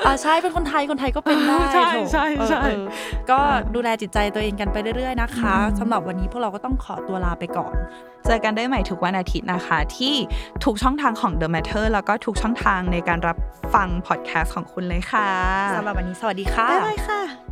อ่าใช่เป็นคนไทยคนไทยก็เป็นได้ใช่โถใช่ใช่เออเออก็ดูแลจิตใจตัวเองกันไปเรื่อยๆนะคะสำหรับวันนี้พวกเราก็ต้องขอตัวลาไปก่อน เจอกันได้ใหม่ทุกวันอาทิตย์นะคะ ที่ทุกช่องทางของ The Matter แล้วก็ทุกช่องทางในการรับฟังพอดแคสต์ของคุณเลยค่ะสำหรับวันนี้สวัสดีค่ะบ๊ายบายค่ะ